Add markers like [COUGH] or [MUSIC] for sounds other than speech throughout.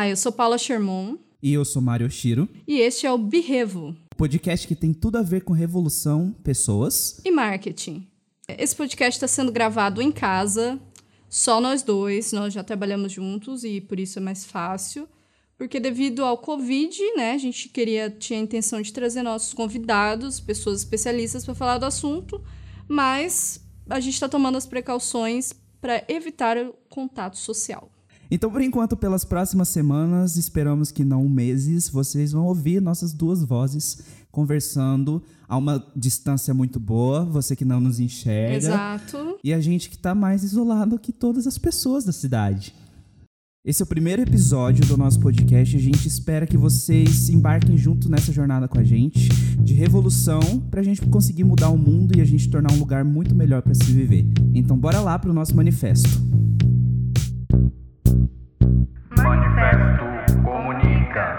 Olá, eu sou Paula Sherman. E eu sou Mário Shiro. E este é o Birrevo. Podcast que tem tudo a ver com revolução, pessoas e marketing. Esse podcast está sendo gravado em casa, só nós dois. Nós já trabalhamos juntos e por isso é mais fácil. Porque devido ao Covid, né, a gente queria, tinha a intenção de trazer nossos convidados, pessoas especialistas para falar do assunto, mas a gente está tomando as precauções para evitar o contato social. Então, por enquanto, pelas próximas semanas, esperamos que não meses, vocês vão ouvir nossas duas vozes conversando a uma distância muito boa, você que não nos enxerga. Exato. E a gente que está mais isolado que todas as pessoas da cidade. Esse é o primeiro episódio do nosso podcast. A gente espera que vocês se embarquem junto nessa jornada com a gente de revolução para a gente conseguir mudar o mundo e a gente tornar um lugar muito melhor para se viver. Então, bora lá para o nosso manifesto. Manifesto Comunica.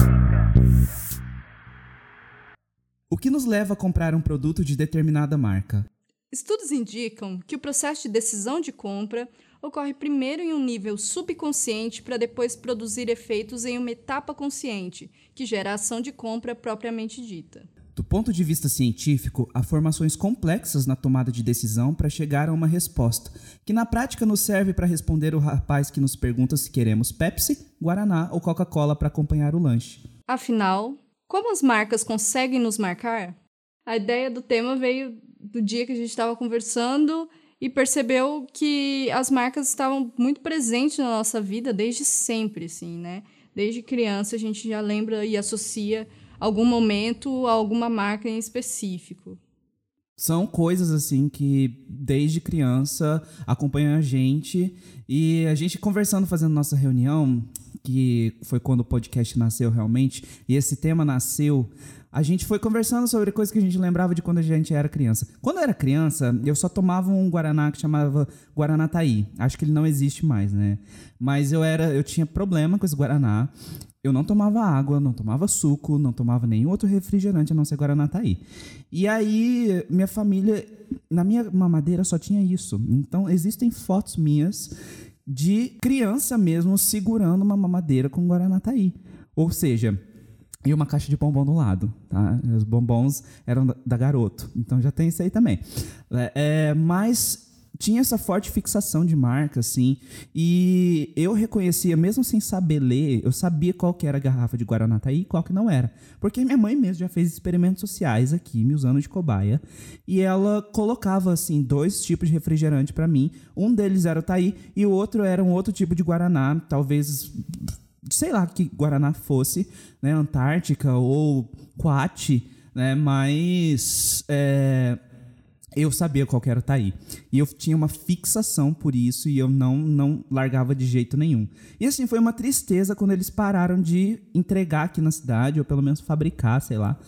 O que nos leva a comprar um produto de determinada marca? Estudos indicam que o processo de decisão de compra ocorre primeiro em um nível subconsciente para depois produzir efeitos em uma etapa consciente, que gera a ação de compra propriamente dita. Do ponto de vista científico, há formações complexas na tomada de decisão para chegar a uma resposta, que na prática nos serve para responder o rapaz que nos pergunta se queremos Pepsi, Guaraná ou Coca-Cola para acompanhar o lanche. Afinal, como as marcas conseguem nos marcar? A ideia do tema veio do dia que a gente estava conversando e percebeu que as marcas estavam muito presentes na nossa vida desde sempre, assim, né? Desde criança a gente já lembra e associa algum momento alguma marca em específico. São coisas assim que desde criança acompanham a gente e a gente conversando, fazendo nossa reunião, que foi quando o podcast nasceu realmente, e esse tema nasceu a gente foi conversando sobre coisas que a gente lembrava de quando a gente era criança. Quando eu era criança, eu só tomava um Guaraná que chamava Guaraná Taí. Acho que ele não existe mais, né? Mas eu era, eu tinha problema com esse Guaraná. Eu não tomava água, não tomava suco, não tomava nenhum outro refrigerante a não ser Guaraná Taí. E aí, minha família, na minha mamadeira só tinha isso. Então, existem fotos minhas de criança mesmo segurando uma mamadeira com Guaraná Taí. Ou seja, e uma caixa de bombom do lado, tá? Os bombons eram da, Garoto, então já tem isso aí também. É, é, mas tinha essa forte fixação de marca, assim, e eu reconhecia, mesmo sem saber ler, eu sabia qual que era a garrafa de Guaranataí e qual que não era. Porque minha mãe mesmo já fez experimentos sociais aqui, me usando de cobaia, e ela colocava, assim, dois tipos de refrigerante para mim. Um deles era o Taí e o outro era um outro tipo de Guaraná, talvez sei lá que Guaraná fosse, né, Antártica ou Quat, né, mas é, eu sabia qual era o Taí. E eu tinha uma fixação por isso e eu não, não largava de jeito nenhum. E assim, foi uma tristeza quando eles pararam de entregar aqui na cidade, ou pelo menos fabricar, sei lá.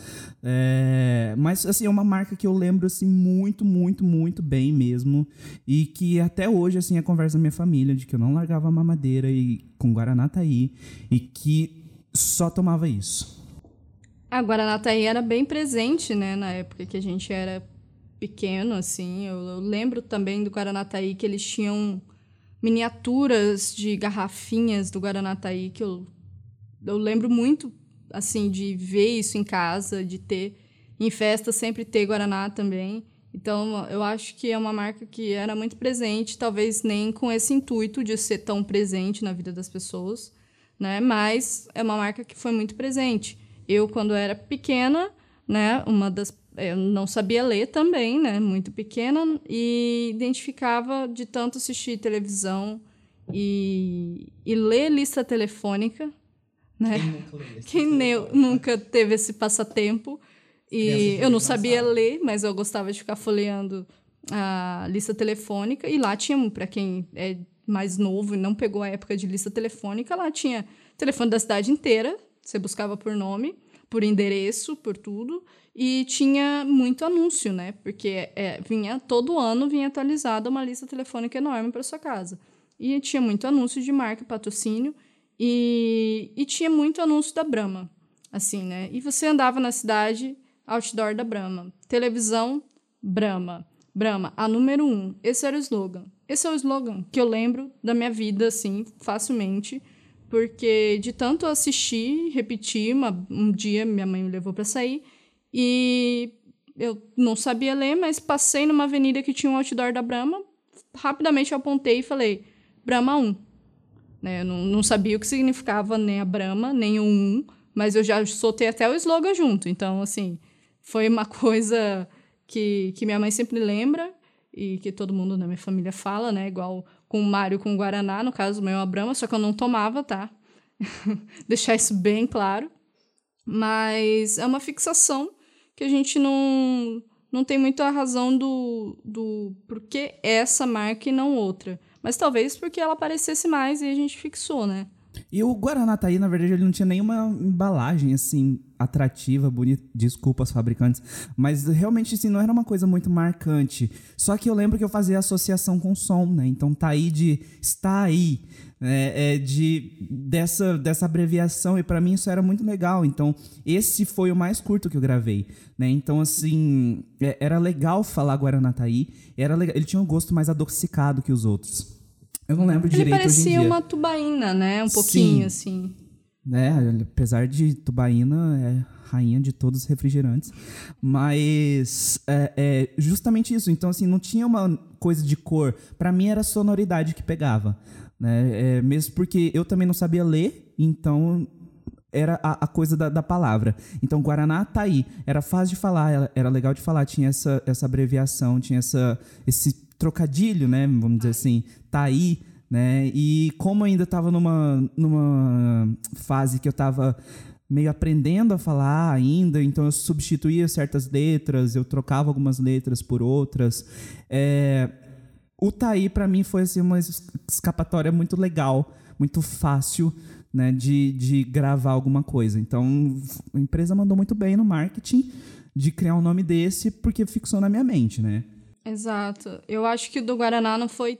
É, mas assim, é uma marca que eu lembro assim, muito, muito, muito bem mesmo. E que até hoje, assim, a conversa da minha família, de que eu não largava a mamadeira e com Guaraná Taí, e que só tomava isso. A Guaraná Taí era bem presente, né, na época que a gente era pequeno, assim. Eu, eu lembro também do Guaranataí que eles tinham miniaturas de garrafinhas do Guaranataí que eu, eu lembro muito, assim, de ver isso em casa, de ter em festa sempre ter Guaraná também. Então, eu acho que é uma marca que era muito presente, talvez nem com esse intuito de ser tão presente na vida das pessoas, né? Mas é uma marca que foi muito presente. Eu, quando era pequena, né, uma das eu não sabia ler também, né? Muito pequena, e identificava de tanto assistir televisão e, e ler lista telefônica. Né? Quem nunca, Quem nunca teve esse passatempo? E eu não sabia ler, mas eu gostava de ficar folheando a lista telefônica. E lá tinha, para quem é mais novo e não pegou a época de lista telefônica, lá tinha telefone da cidade inteira. Você buscava por nome, por endereço, por tudo. E tinha muito anúncio, né? Porque é, vinha todo ano vinha atualizada uma lista telefônica enorme para sua casa. E tinha muito anúncio de marca, patrocínio e, e tinha muito anúncio da Brahma, assim, né? E você andava na cidade, outdoor da Brahma, televisão Brahma, Brahma, a número um. Esse era o slogan. Esse é o slogan que eu lembro da minha vida, assim, facilmente, porque de tanto assistir, repetir, uma, um dia minha mãe me levou para sair e eu não sabia ler, mas passei numa avenida que tinha um outdoor da Brahma, rapidamente apontei e falei, Brahma 1. Né? Eu não, não sabia o que significava nem a Brahma, nem o 1, mas eu já soltei até o slogan junto. Então, assim, foi uma coisa que, que minha mãe sempre lembra e que todo mundo na minha família fala, né? Igual com o Mário com o Guaraná, no caso o meu a Brahma, só que eu não tomava, tá? [LAUGHS] Deixar isso bem claro. Mas é uma fixação que a gente não, não tem muita razão do, do porquê essa marca e não outra. Mas talvez porque ela aparecesse mais e a gente fixou, né? E o Guaraná Taí, na verdade, ele não tinha nenhuma embalagem, assim, atrativa, bonita. Desculpa os fabricantes. Mas realmente, assim, não era uma coisa muito marcante. Só que eu lembro que eu fazia associação com som, né? Então, Taí de está aí. É, é, de dessa, dessa abreviação e para mim isso era muito legal então esse foi o mais curto que eu gravei né então assim é, era legal falar Guaranataí era legal, ele tinha um gosto mais adocicado que os outros eu não lembro Ele direito em parecia uma tubaína, né? Um pouquinho, Sim. assim. né? Apesar de tubaína é rainha de todos os refrigerantes, mas é, é justamente isso. Então assim não tinha uma coisa de cor. Pra mim era a sonoridade que pegava, né? É, mesmo porque eu também não sabia ler, então era a, a coisa da, da palavra. Então, Guaraná tá aí. Era fácil de falar, era, era legal de falar. Tinha essa, essa abreviação, tinha essa, esse trocadilho, né? Vamos dizer assim, tá aí, né? E como eu ainda estava numa, numa fase que eu estava meio aprendendo a falar ainda, então eu substituía certas letras, eu trocava algumas letras por outras. É, o Taí, para mim, foi assim, uma es- escapatória muito legal, muito fácil né, de, de gravar alguma coisa. Então, a empresa mandou muito bem no marketing de criar um nome desse, porque fixou na minha mente, né? Exato. Eu acho que o do Guaraná não foi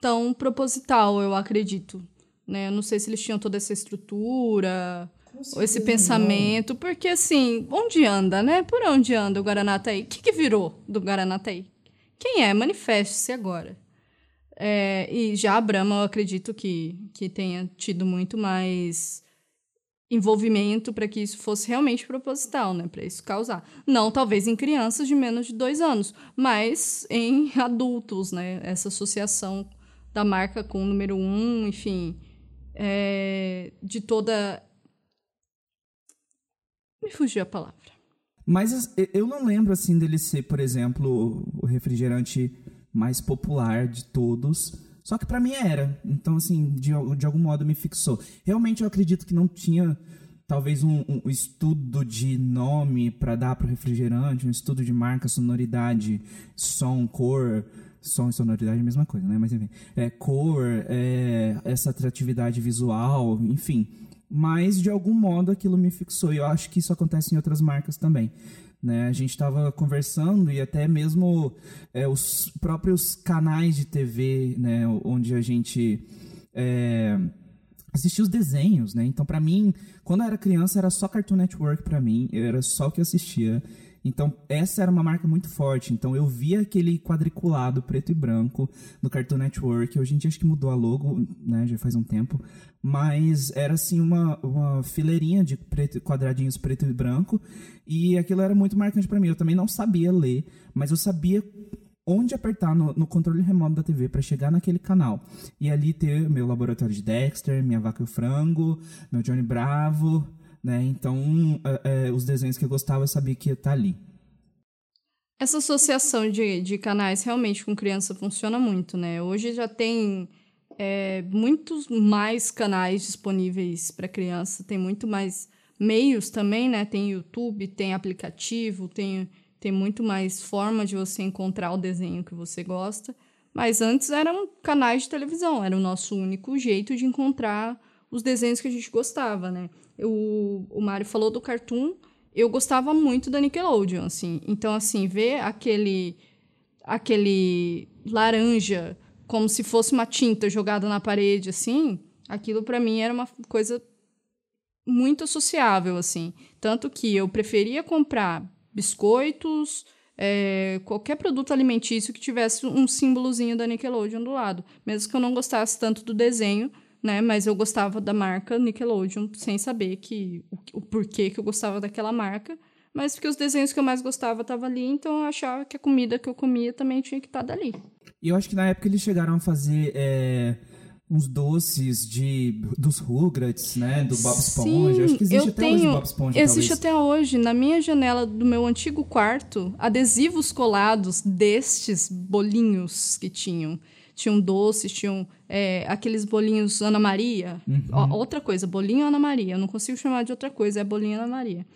tão proposital, eu acredito. Né? Eu não sei se eles tinham toda essa estrutura, ou esse pensamento, porque assim, onde anda, né? Por onde anda o Guaraná Taí? O que, que virou do Guaraná Taí? Quem é? Manifeste-se agora. É, e já a Brahma, eu acredito que, que tenha tido muito mais envolvimento para que isso fosse realmente proposital, né? Para isso causar. Não, talvez em crianças de menos de dois anos, mas em adultos, né? Essa associação da marca com o número um, enfim, é, de toda. Me fugiu a palavra. Mas as- eu não lembro assim dele ser, por exemplo, o refrigerante mais popular de todos. Só que pra mim era. Então, assim, de, de algum modo me fixou. Realmente eu acredito que não tinha talvez um, um estudo de nome pra dar pro refrigerante, um estudo de marca, sonoridade, som, cor. Som e sonoridade é a mesma coisa, né? Mas enfim. É, cor, é, essa atratividade visual, enfim. Mas, de algum modo, aquilo me fixou. E eu acho que isso acontece em outras marcas também. Né? A gente estava conversando e até mesmo é, os próprios canais de TV, né? Onde a gente é, assistia os desenhos, né? Então, para mim, quando eu era criança, era só Cartoon Network para mim. Era só o que eu assistia. Então, essa era uma marca muito forte. Então, eu via aquele quadriculado preto e branco no Cartoon Network. Hoje em dia, acho que mudou a logo, né? Já faz um tempo. Mas era, assim, uma, uma fileirinha de preto, quadradinhos preto e branco. E aquilo era muito marcante para mim. Eu também não sabia ler, mas eu sabia onde apertar no, no controle remoto da TV para chegar naquele canal. E ali ter meu laboratório de Dexter, minha vaca e o frango, meu Johnny Bravo, né? Então, é, é, os desenhos que eu gostava, eu sabia que ia estar ali. Essa associação de, de canais realmente com criança funciona muito, né? Hoje já tem é, muitos mais canais disponíveis para criança, tem muito mais meios também, né? Tem YouTube, tem aplicativo, tem, tem muito mais forma de você encontrar o desenho que você gosta. Mas antes eram canais de televisão, era o nosso único jeito de encontrar os desenhos que a gente gostava, né? O, o Mário falou do Cartoon, eu gostava muito da Nickelodeon, assim. Então, assim, ver aquele aquele laranja como se fosse uma tinta jogada na parede, assim, aquilo para mim era uma coisa muito associável, assim. Tanto que eu preferia comprar biscoitos, é, qualquer produto alimentício que tivesse um símbolozinho da Nickelodeon do lado. Mesmo que eu não gostasse tanto do desenho, né? Mas eu gostava da marca Nickelodeon sem saber que o, o porquê que eu gostava daquela marca. Mas porque os desenhos que eu mais gostava estavam ali, então eu achava que a comida que eu comia também tinha que estar tá dali. E eu acho que na época eles chegaram a fazer é, uns doces de dos Rugrats, né? Do Bob Esponja. Sim, acho que existe eu até tenho, hoje Bob Esponja, Existe talvez. até hoje, na minha janela do meu antigo quarto, adesivos colados destes bolinhos que tinham. Tinham doces, tinham é, aqueles bolinhos Ana Maria. Uhum. Ó, outra coisa, bolinho Ana Maria. Eu não consigo chamar de outra coisa, é bolinho Ana Maria.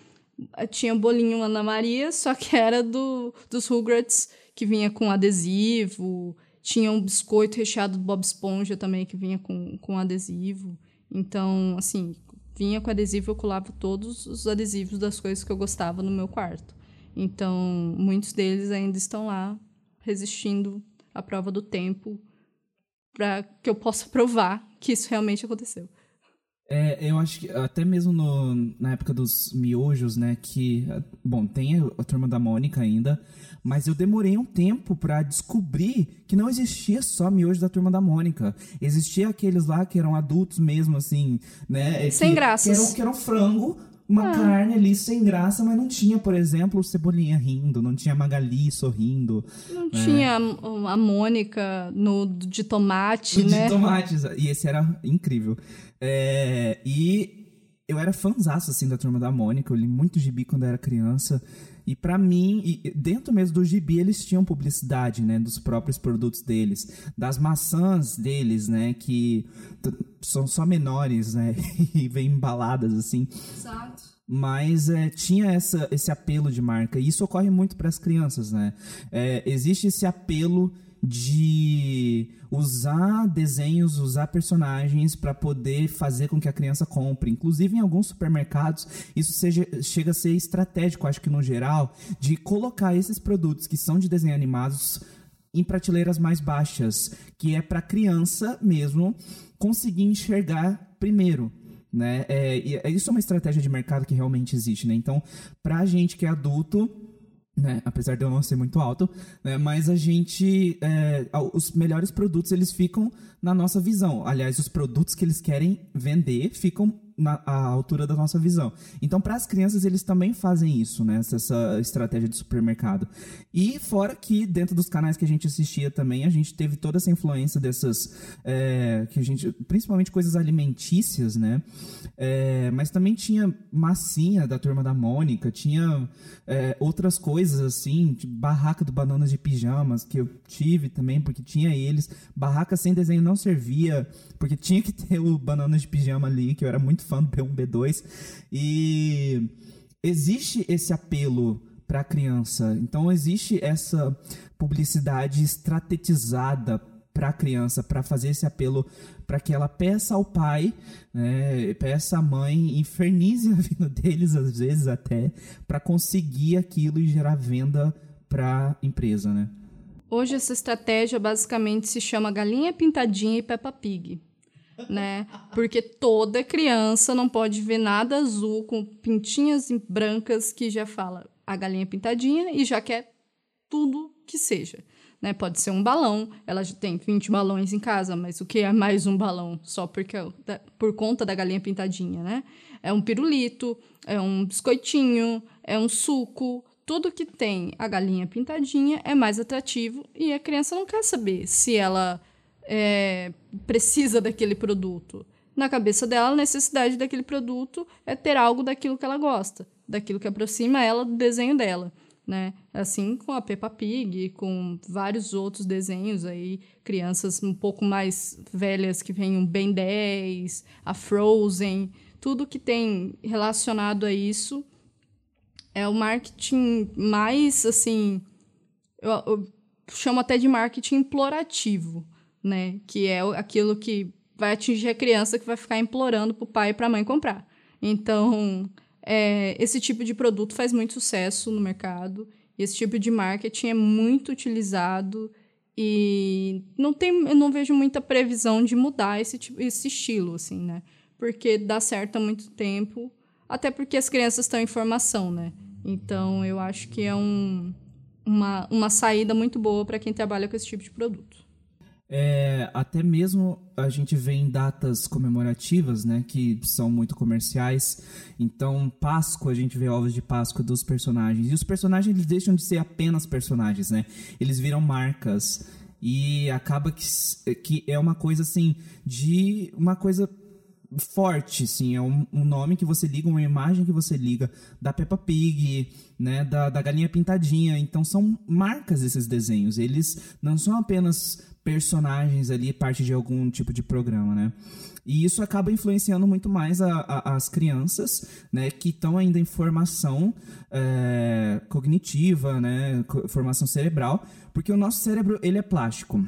Tinha bolinho Ana Maria, só que era do, dos Rugrats, que vinha com adesivo. Tinha um biscoito recheado do Bob Esponja também, que vinha com, com adesivo. Então, assim, vinha com adesivo, eu colava todos os adesivos das coisas que eu gostava no meu quarto. Então, muitos deles ainda estão lá, resistindo à prova do tempo, para que eu possa provar que isso realmente aconteceu. É, eu acho que até mesmo no, na época dos miojos, né, que, bom, tem a, Turma da Mônica ainda, mas eu demorei um tempo pra descobrir que não existia só miojo da Turma da Mônica. Existia aqueles lá que eram adultos mesmo, assim, né? Sem que, graças. Que eram, que eram frango, uma Ah. carne ali sem graça, mas não tinha, por exemplo, o Cebolinha rindo, não tinha a Magali sorrindo. Não tinha a, Mônica no de tomate, de né? tomates. E esse era incrível. É, e eu era fãzaço, assim, da Turma da Mônica. Eu li muito gibi quando eu era criança. E pra mim, e dentro mesmo do gibi, eles tinham publicidade, né? Dos próprios produtos deles. Das maçãs deles, né? Que são só menores, né? [LAUGHS] E vêm embaladas, assim. Exato. Mas é, tinha essa, esse apelo de marca. E isso ocorre muito para as crianças, né? É, existe esse apelo de usar desenhos, usar personagens para poder fazer com que a criança compre. Inclusive em alguns supermercados, isso seja, chega a ser estratégico, acho que no geral, de colocar esses produtos que são de desenho animados em prateleiras mais baixas, que é para criança mesmo conseguir enxergar primeiro. Né? É, é- isso é uma estratégia de mercado que realmente existe. Né? Então, pra gente que é adulto, né? apesar de eu não ser muito alto, né? mas a gente. é, os melhores produtos eles ficam na nossa visão. Aliás, os produtos que eles querem vender ficam na altura da nossa visão. Então, para as crianças, eles também fazem isso, né? Essa, essa estratégia de supermercado. E fora que, dentro dos canais que a gente assistia também, a gente teve toda essa influência dessas. é, que a gente, principalmente coisas alimentícias, né? É, mas também tinha massinha da turma da Mônica, tinha é, outras coisas assim, barraca do Bananas de Pijamas, que eu tive também, porque tinha eles. Barraca sem desenho não servia, porque tinha que ter o Bananas de Pijama ali, que eu era muito fã do B1, B2. E existe esse apelo para a criança. Então existe essa publicidade estrategizada para a criança, para fazer esse apelo, para que ela peça ao pai, né, peça à mãe, infernize [LAUGHS] a vida deles às vezes até, para conseguir aquilo e gerar venda para a empresa, né? Hoje essa estratégia basicamente se chama galinha pintadinha e Peppa Pig, né? Porque toda criança não pode ver nada azul com pintinhas brancas que já fala a galinha pintadinha e já quer tudo que seja. Né? Pode ser um balão, ela já tem 20 balões em casa, mas o que é mais um balão? Só porque, da- por conta da galinha pintadinha, né? É um pirulito, é um biscoitinho, é um suco, tudo que tem a galinha pintadinha é mais atrativo e a criança não quer saber se ela é, precisa daquele produto. Na cabeça dela, a necessidade daquele produto é ter algo daquilo que ela gosta, daquilo que aproxima ela do desenho dela. Né? Assim com a Peppa Pig, com vários outros desenhos aí, crianças um pouco mais velhas que vêm o Ben 10, a Frozen, tudo que tem relacionado a isso é o marketing mais assim, eu, eu chamo até de marketing implorativo, né? Que é o- aquilo que vai atingir a criança que vai ficar implorando pro pai e pra mãe comprar. Então, é, esse tipo de produto faz muito sucesso no mercado. Esse tipo de marketing é muito utilizado e não tem, eu não vejo muita previsão de mudar esse, tipo, esse estilo, assim, né? Porque dá certo há muito tempo, até porque as crianças estão em formação, né? Então, eu acho que é um, uma, uma saída muito boa para quem trabalha com esse tipo de produto. É, até mesmo a gente vê em datas comemorativas, né, que são muito comerciais. Então, Páscoa, a gente vê ovos de Páscoa dos personagens. E os personagens eles deixam de ser apenas personagens, né? Eles viram marcas. E acaba que, que é uma coisa assim, de uma coisa forte, sim. É um, um, nome que você liga, uma imagem que você liga da Peppa Pig, né, da, da Galinha Pintadinha. Então são marcas esses desenhos. Eles não são apenas personagens ali, parte de algum tipo de programa, né? E isso acaba influenciando muito mais a, a, as crianças, né, que estão ainda em formação é, cognitiva, né, formação cerebral, porque o nosso cérebro ele é plástico.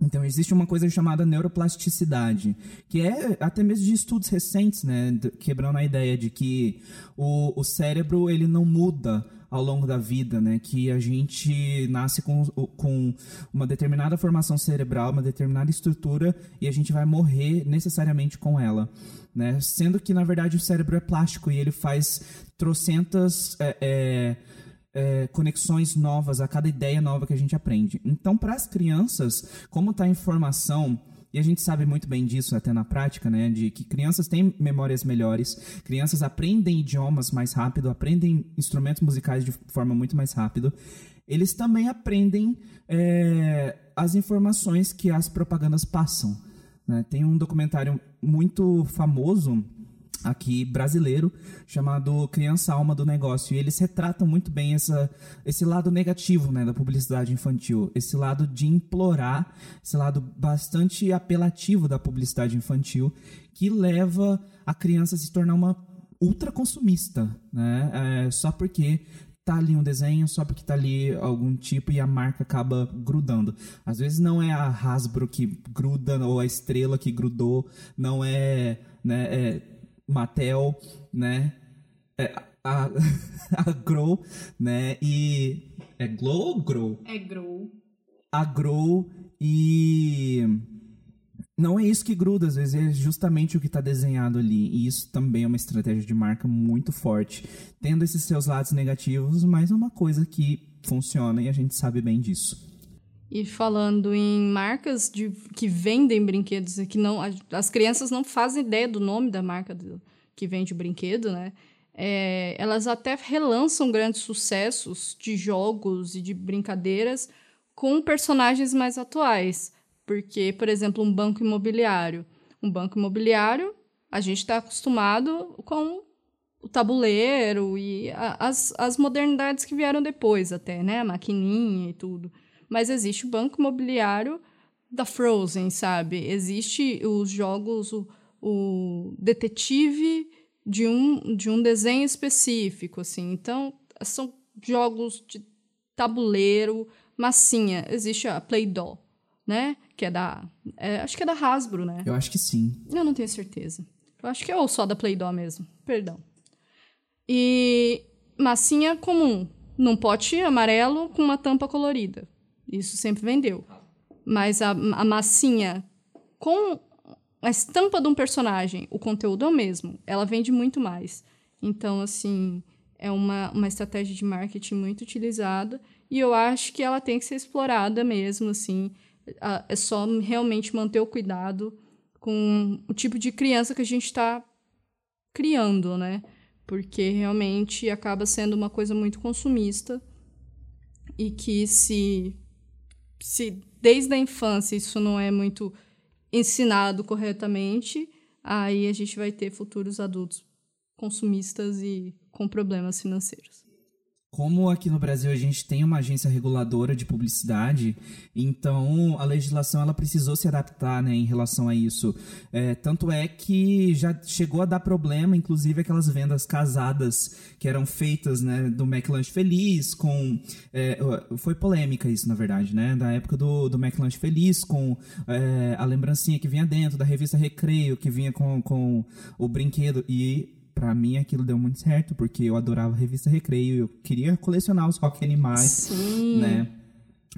Então existe uma coisa chamada neuroplasticidade, que é até mesmo de estudos recentes, né, quebrando a ideia de que o, o cérebro ele não muda ao longo da vida, né? Que a gente nasce com, com uma determinada formação cerebral, uma determinada estrutura e a gente vai morrer necessariamente com ela. Né? Sendo que, na verdade, o cérebro é plástico e ele faz trocentas é, é, é, conexões novas a cada ideia nova que a gente aprende. Então, para as crianças, como está em formação e a gente sabe muito bem disso até na prática, né? De que crianças têm memórias melhores, crianças aprendem idiomas mais rápido, aprendem instrumentos musicais de forma muito mais rápido. Eles também aprendem é, as informações que as propagandas passam. Né? Tem um documentário muito famoso aqui brasileiro chamado Criança Alma do Negócio e eles retratam muito bem essa, esse lado negativo né, da publicidade infantil, esse lado de implorar, esse lado bastante apelativo da publicidade infantil que leva a criança a se tornar uma ultra consumista, né? É, só porque tá ali um desenho, só porque tá ali algum tipo e a marca acaba grudando. Às vezes não é a Hasbro que gruda ou a estrela que grudou, não é, né, é Mattel, né? É, a, [LAUGHS] a Grow, né? E. É Glow ou Grow? É Grow. A Grow e. Não é isso que gruda, às vezes é justamente o que está desenhado ali. E isso também é uma estratégia de marca muito forte. Tendo esses seus lados negativos, mas é uma coisa que funciona e a gente sabe bem disso. E falando em marcas de, que vendem brinquedos que não. As crianças não fazem ideia do nome da marca do, que vende o brinquedo, né? É, elas até relançam grandes sucessos de jogos e de brincadeiras com personagens mais atuais. Porque, por exemplo, um banco imobiliário. Um banco imobiliário, a gente está acostumado com o tabuleiro e a, as, as modernidades que vieram depois, até, né? A maquininha e tudo mas existe o banco imobiliário da Frozen, sabe? Existe os jogos, o, o detetive de um, de um desenho específico, assim. Então, são jogos de tabuleiro, massinha. Existe a Play-Doh, né? Que é da... É, acho que é da Hasbro, né? Eu acho que sim. Eu não tenho certeza. Eu acho que é ou só da Play-Doh mesmo. Perdão. E massinha comum, num pote amarelo com uma tampa colorida. Isso sempre vendeu. Mas a, a massinha com a estampa de um personagem, o conteúdo é o mesmo. Ela vende muito mais. Então, assim, é uma, uma estratégia de marketing muito utilizada e eu acho que ela tem que ser explorada mesmo, assim. É só realmente manter o cuidado com o tipo de criança que a gente está criando, né? Porque realmente acaba sendo uma coisa muito consumista e que se se desde a infância isso não é muito ensinado corretamente, aí a gente vai ter futuros adultos consumistas e com problemas financeiros. Como aqui no Brasil a gente tem uma agência reguladora de publicidade, então a legislação ela precisou se adaptar né, em relação a isso. É, tanto é que já chegou a dar problema, inclusive aquelas vendas casadas que eram feitas né, do McLanche Feliz com... É, foi polêmica isso, na verdade, né? Da época do, do McLanche Feliz com é, a lembrancinha que vinha dentro, da revista Recreio, que vinha com, com o brinquedo e para mim aquilo deu muito certo, porque eu adorava a revista Recreio, eu queria colecionar os rock animais, Sim. né?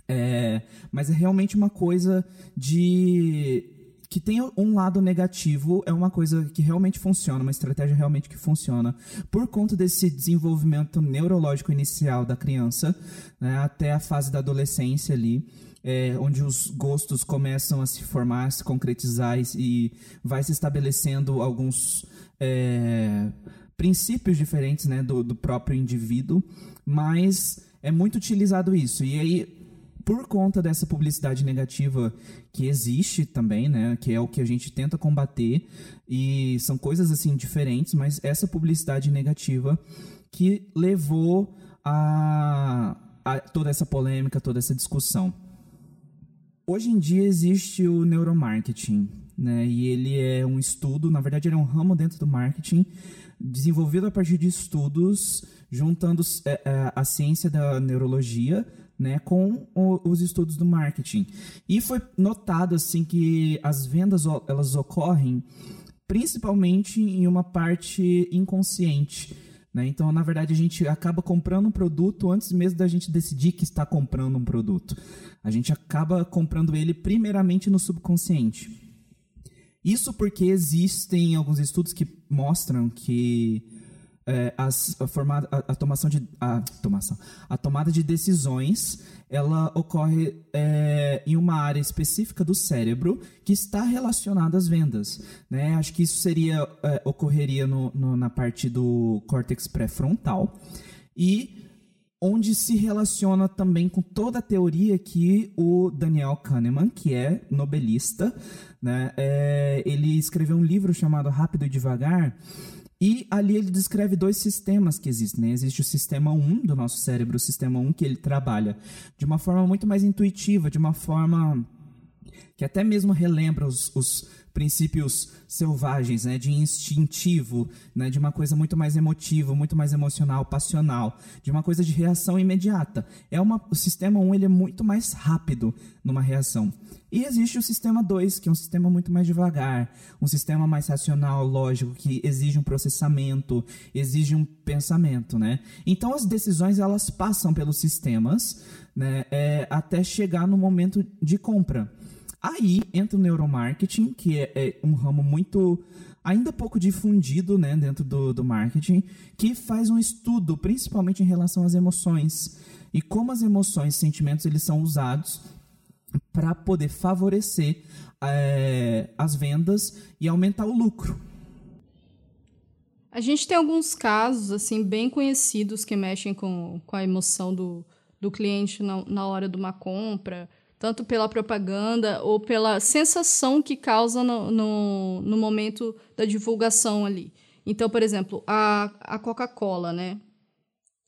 É, mas é realmente uma coisa de que tem um lado negativo, é uma coisa que realmente funciona, uma estratégia realmente que funciona, por conta desse desenvolvimento neurológico inicial da criança, né, até a fase da adolescência ali. É, onde os gostos começam a se formar, a se concretizar e, e vai se estabelecendo alguns é, princípios diferentes né, do, do próprio indivíduo, mas é muito utilizado isso. E aí, por conta dessa publicidade negativa que existe também, né, que é o que a gente tenta combater, e são coisas assim diferentes, mas essa publicidade negativa que levou a, a toda essa polêmica, toda essa discussão. Hoje em dia existe o neuromarketing, né, e ele é um estudo, na verdade ele é um ramo dentro do marketing, desenvolvido a partir de estudos juntando é, é, a ciência da neurologia né, com os estudos do marketing. E foi notado assim que as vendas elas ocorrem principalmente em uma parte inconsciente. Né? Então, na verdade, a gente acaba comprando um produto antes mesmo da gente decidir que está comprando um produto. A gente acaba comprando ele primeiramente no subconsciente. Isso porque existem alguns estudos que mostram que é, as, a, a, a, tomação de a, tomação, a tomada de decisões ela ocorre é, em uma área específica do cérebro que está relacionada às vendas. Né? Acho que isso seria é, ocorreria no, no, na parte do córtex pré-frontal e onde se relaciona também com toda a teoria que o Daniel Kahneman, que é nobelista, né, é, ele escreveu um livro chamado Rápido e Devagar, e ali ele descreve dois sistemas que existem. Né? Existe o sistema 1 do nosso cérebro, o sistema 1 que ele trabalha de uma forma muito mais intuitiva, de uma forma que até mesmo relembra os, os princípios selvagens, né, de instintivo, né, de uma coisa muito mais emotiva, muito mais emocional, passional, de uma coisa de reação imediata. É uma, o sistema 1 ele é muito mais rápido numa reação. E existe o sistema 2, que é um sistema muito mais devagar, um sistema mais racional, lógico, que exige um processamento, exige um pensamento, né? Então as decisões elas passam pelos sistemas, né, é, até chegar no momento de compra. Aí entra o neuromarketing, que é, é um ramo muito ainda pouco difundido né, dentro do, do marketing, que faz um estudo principalmente em relação às emoções e como as emoções, sentimentos, eles são usados para poder favorecer é, as vendas e aumentar o lucro. A gente tem alguns casos assim bem conhecidos que mexem com, com a emoção do, do cliente na, na hora de uma compra tanto pela propaganda ou pela sensação que causa no, no, no momento da divulgação ali. Então, por exemplo, a, a Coca-Cola, né?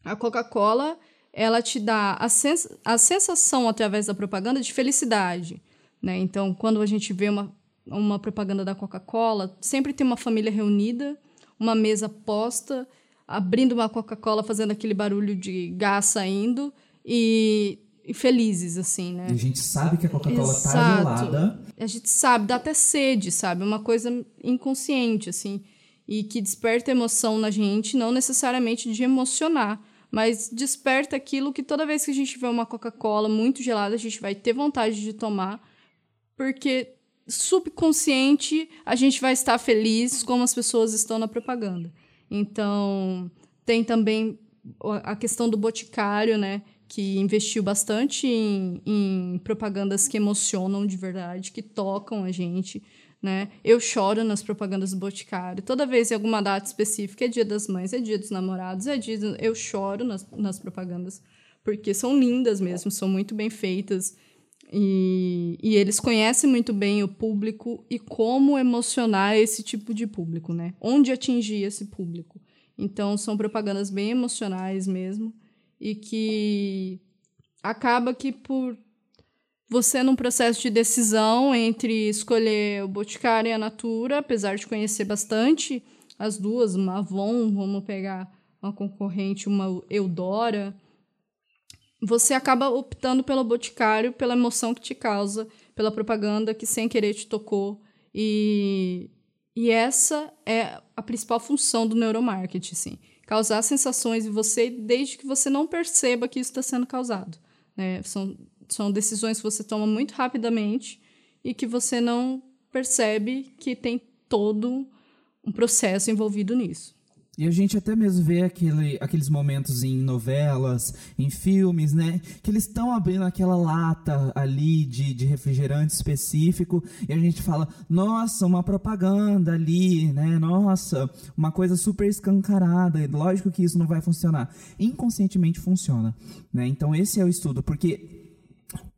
A Coca-Cola, ela te dá a, sens a sensação, através da propaganda, de felicidade, né? Então, quando a gente vê uma, uma propaganda da Coca-Cola, sempre tem uma família reunida, uma mesa posta, abrindo uma Coca-Cola, fazendo aquele barulho de gás saindo, e felizes, assim, né? E a gente sabe que a Coca-Cola tá gelada. A gente sabe, dá até sede, sabe? Uma coisa inconsciente, assim. E que desperta emoção na gente, não necessariamente de emocionar, mas desperta aquilo que toda vez que a gente vê uma Coca-Cola muito gelada, a gente vai ter vontade de tomar, porque subconsciente a gente vai estar feliz como as pessoas estão na propaganda. Então, tem também a questão do boticário, né? Que investiu bastante em, em, propagandas que emocionam de verdade, que tocam a gente, né? Eu choro nas propagandas do Boticário. Toda vez em alguma data específica, é dia das mães, é dia dos namorados, é dia... Eu choro nas, nas propagandas, porque são lindas mesmo, são muito bem feitas. E, e eles conhecem muito bem o público e como emocionar esse tipo de público, né? Onde atingir esse público. Então, são propagandas bem emocionais mesmo e que acaba que por você num processo de decisão entre escolher o Boticário e a Natura, apesar de conhecer bastante as duas, uma Avon, vamos pegar uma concorrente, uma Eudora, você acaba optando pelo Boticário pela emoção que te causa, pela propaganda que sem querer te tocou. E e essa é a principal função do neuromarketing, sim causar sensações em você desde que você não perceba que isso está sendo causado. Né? São, são decisões que você toma muito rapidamente e que você não percebe que tem todo um processo envolvido nisso. E a gente até mesmo vê aquele, aqueles momentos em novelas, em filmes, né? Que eles estão abrindo aquela lata ali de, de refrigerante específico e a gente fala, nossa, uma propaganda ali, né? Nossa, uma coisa super escancarada. Lógico que isso não vai funcionar. Inconscientemente funciona, né? Então esse é o estudo, porque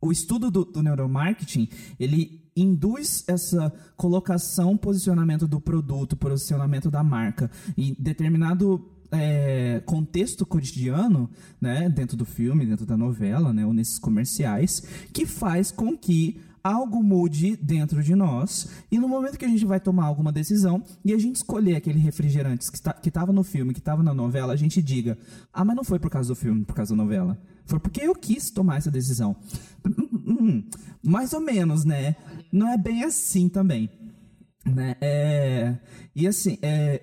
o estudo do, do neuromarketing, ele induz essa colocação, posicionamento do produto, posicionamento da marca em determinado é, contexto cotidiano, né, dentro do filme, dentro da novela, né, ou nesses comerciais, que faz com que algo mude dentro de nós e no momento que a gente vai tomar alguma decisão e a gente escolher aquele refrigerante que estava no filme, que estava na novela, a gente diga: ah, mas não foi por causa do filme, por causa da novela. Foi porque eu quis tomar essa decisão. Hum, mais ou menos, né? Não é bem assim também. Né? É, e assim, é,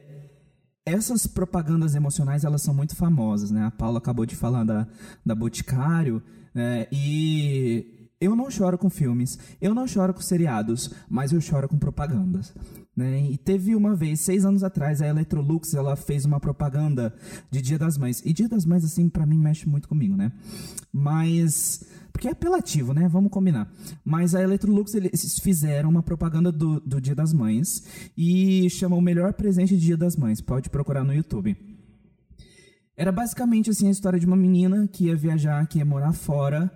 essas propagandas emocionais elas são muito famosas, né? A Paula acabou de falar da, da Boticário, né? e eu não choro com filmes, eu não choro com seriados, mas eu choro com propagandas. Né? E teve uma vez, seis anos atrás, a Electrolux ela fez uma propaganda de Dia das Mães. E Dia das Mães, assim, para mim mexe muito comigo, né? Mas. Porque é apelativo, né? Vamos combinar. Mas a Electrolux, eles fizeram uma propaganda do, do Dia das Mães e chamou o melhor presente de Dia das Mães. Pode procurar no YouTube. Era basicamente assim a história de uma menina que ia viajar, que ia morar fora,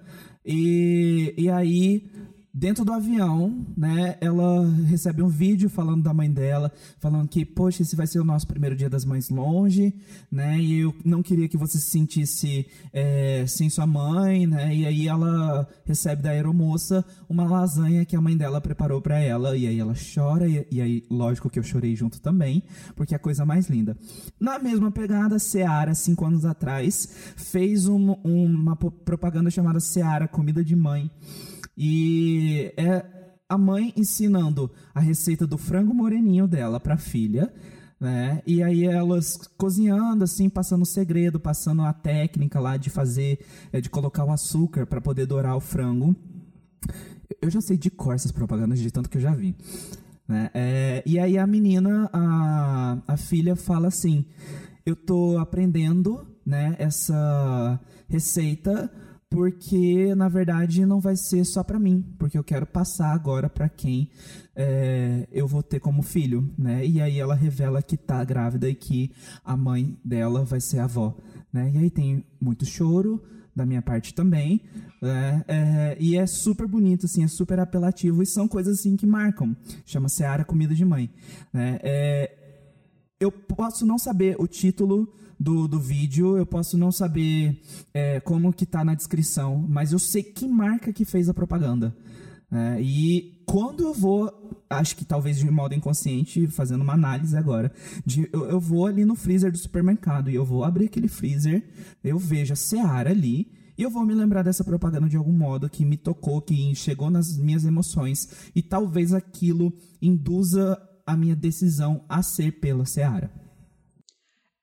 e, e aí Dentro do avião, né, ela recebe um vídeo falando da mãe dela, falando que, poxa, esse vai ser o nosso primeiro dia das mães longe, né, e eu não queria que você se sentisse é, sem sua mãe, né, e aí ela recebe da aeromoça uma lasanha que a mãe dela preparou para ela, e aí ela chora, e, e, aí, lógico que eu chorei junto também, porque é a coisa mais linda. Na mesma pegada, Seara, cinco anos atrás, fez um, uma propaganda chamada Seara Comida de Mãe, e é a mãe ensinando a receita do frango moreninho dela para a filha, né? E aí elas cozinhando assim, passando o segredo, passando a técnica lá de fazer, é, de colocar o açúcar para poder dourar o frango. Eu já sei de cor essas propagandas de tanto que eu já vi. Né? É, e aí a menina, a, a filha fala assim: eu tô aprendendo, né, essa receita porque na verdade não vai ser só para mim, porque eu quero passar agora para quem é, eu vou ter como filho, né? E aí ela revela que tá grávida e que a mãe dela vai ser avó, né? E aí tem muito choro da minha parte também, né? é, e é super bonito, assim, é super apelativo e são coisas assim que marcam. Chama Seara Comida de Mãe, né? É, eu posso não saber o título do, do vídeo, eu posso não saber é, como que tá na descrição, mas eu sei que marca que fez a propaganda. É, e quando eu vou, acho que talvez de modo inconsciente, fazendo uma análise agora, de, eu, eu vou ali no freezer do supermercado e eu vou abrir aquele freezer, eu vejo a Seara ali, e eu vou me lembrar dessa propaganda de algum modo que me tocou, que chegou nas minhas emoções, e talvez aquilo induza a minha decisão a ser pela Seara.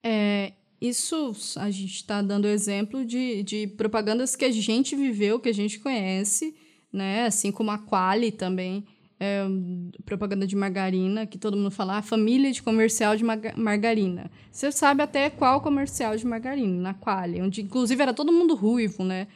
É, isso a gente está dando exemplo de, de propagandas que a gente viveu, que a gente conhece, né? Assim como a Quali também, é, propaganda de margarina, que todo mundo fala, ah, família de comercial de margarina. Você sabe até qual comercial de margarina, na Quali, onde inclusive era todo mundo ruivo, né?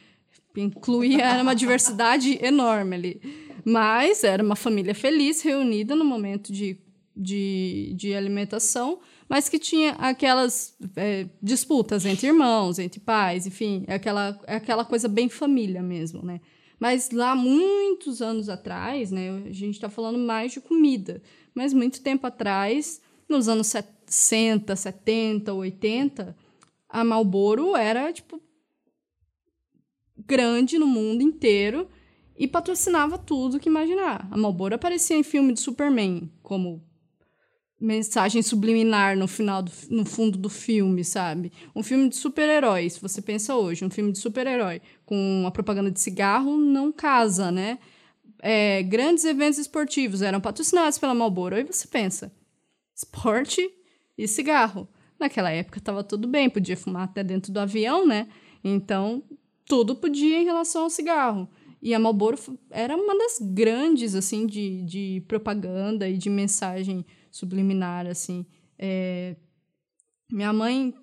Incluía [LAUGHS] era uma diversidade enorme ali. Mas era uma família feliz, reunida no momento de, de, de alimentação, mas que tinha aquelas é, disputas entre irmãos, entre pais, enfim, é aquela, é aquela coisa bem família mesmo, né? Mas lá, muitos anos atrás, né, a gente está falando mais de comida, mas muito tempo atrás, nos anos 60, 70, 80, a Marlboro era, tipo, grande no mundo inteiro e patrocinava tudo que imaginar. A Marlboro aparecia em filme de Superman, como mensagem subliminar no final do, no fundo do filme, sabe? Um filme de super-herói, se você pensa hoje, um filme de super-herói com uma propaganda de cigarro não casa, né? É, grandes eventos esportivos eram patrocinados pela Marlboro, aí você pensa, esporte e cigarro. Naquela época estava tudo bem, podia fumar até dentro do avião, né? Então, tudo podia em relação ao cigarro. E a Marlboro era uma das grandes, assim, de, de propaganda e de mensagem subliminar, assim. É... Minha mãe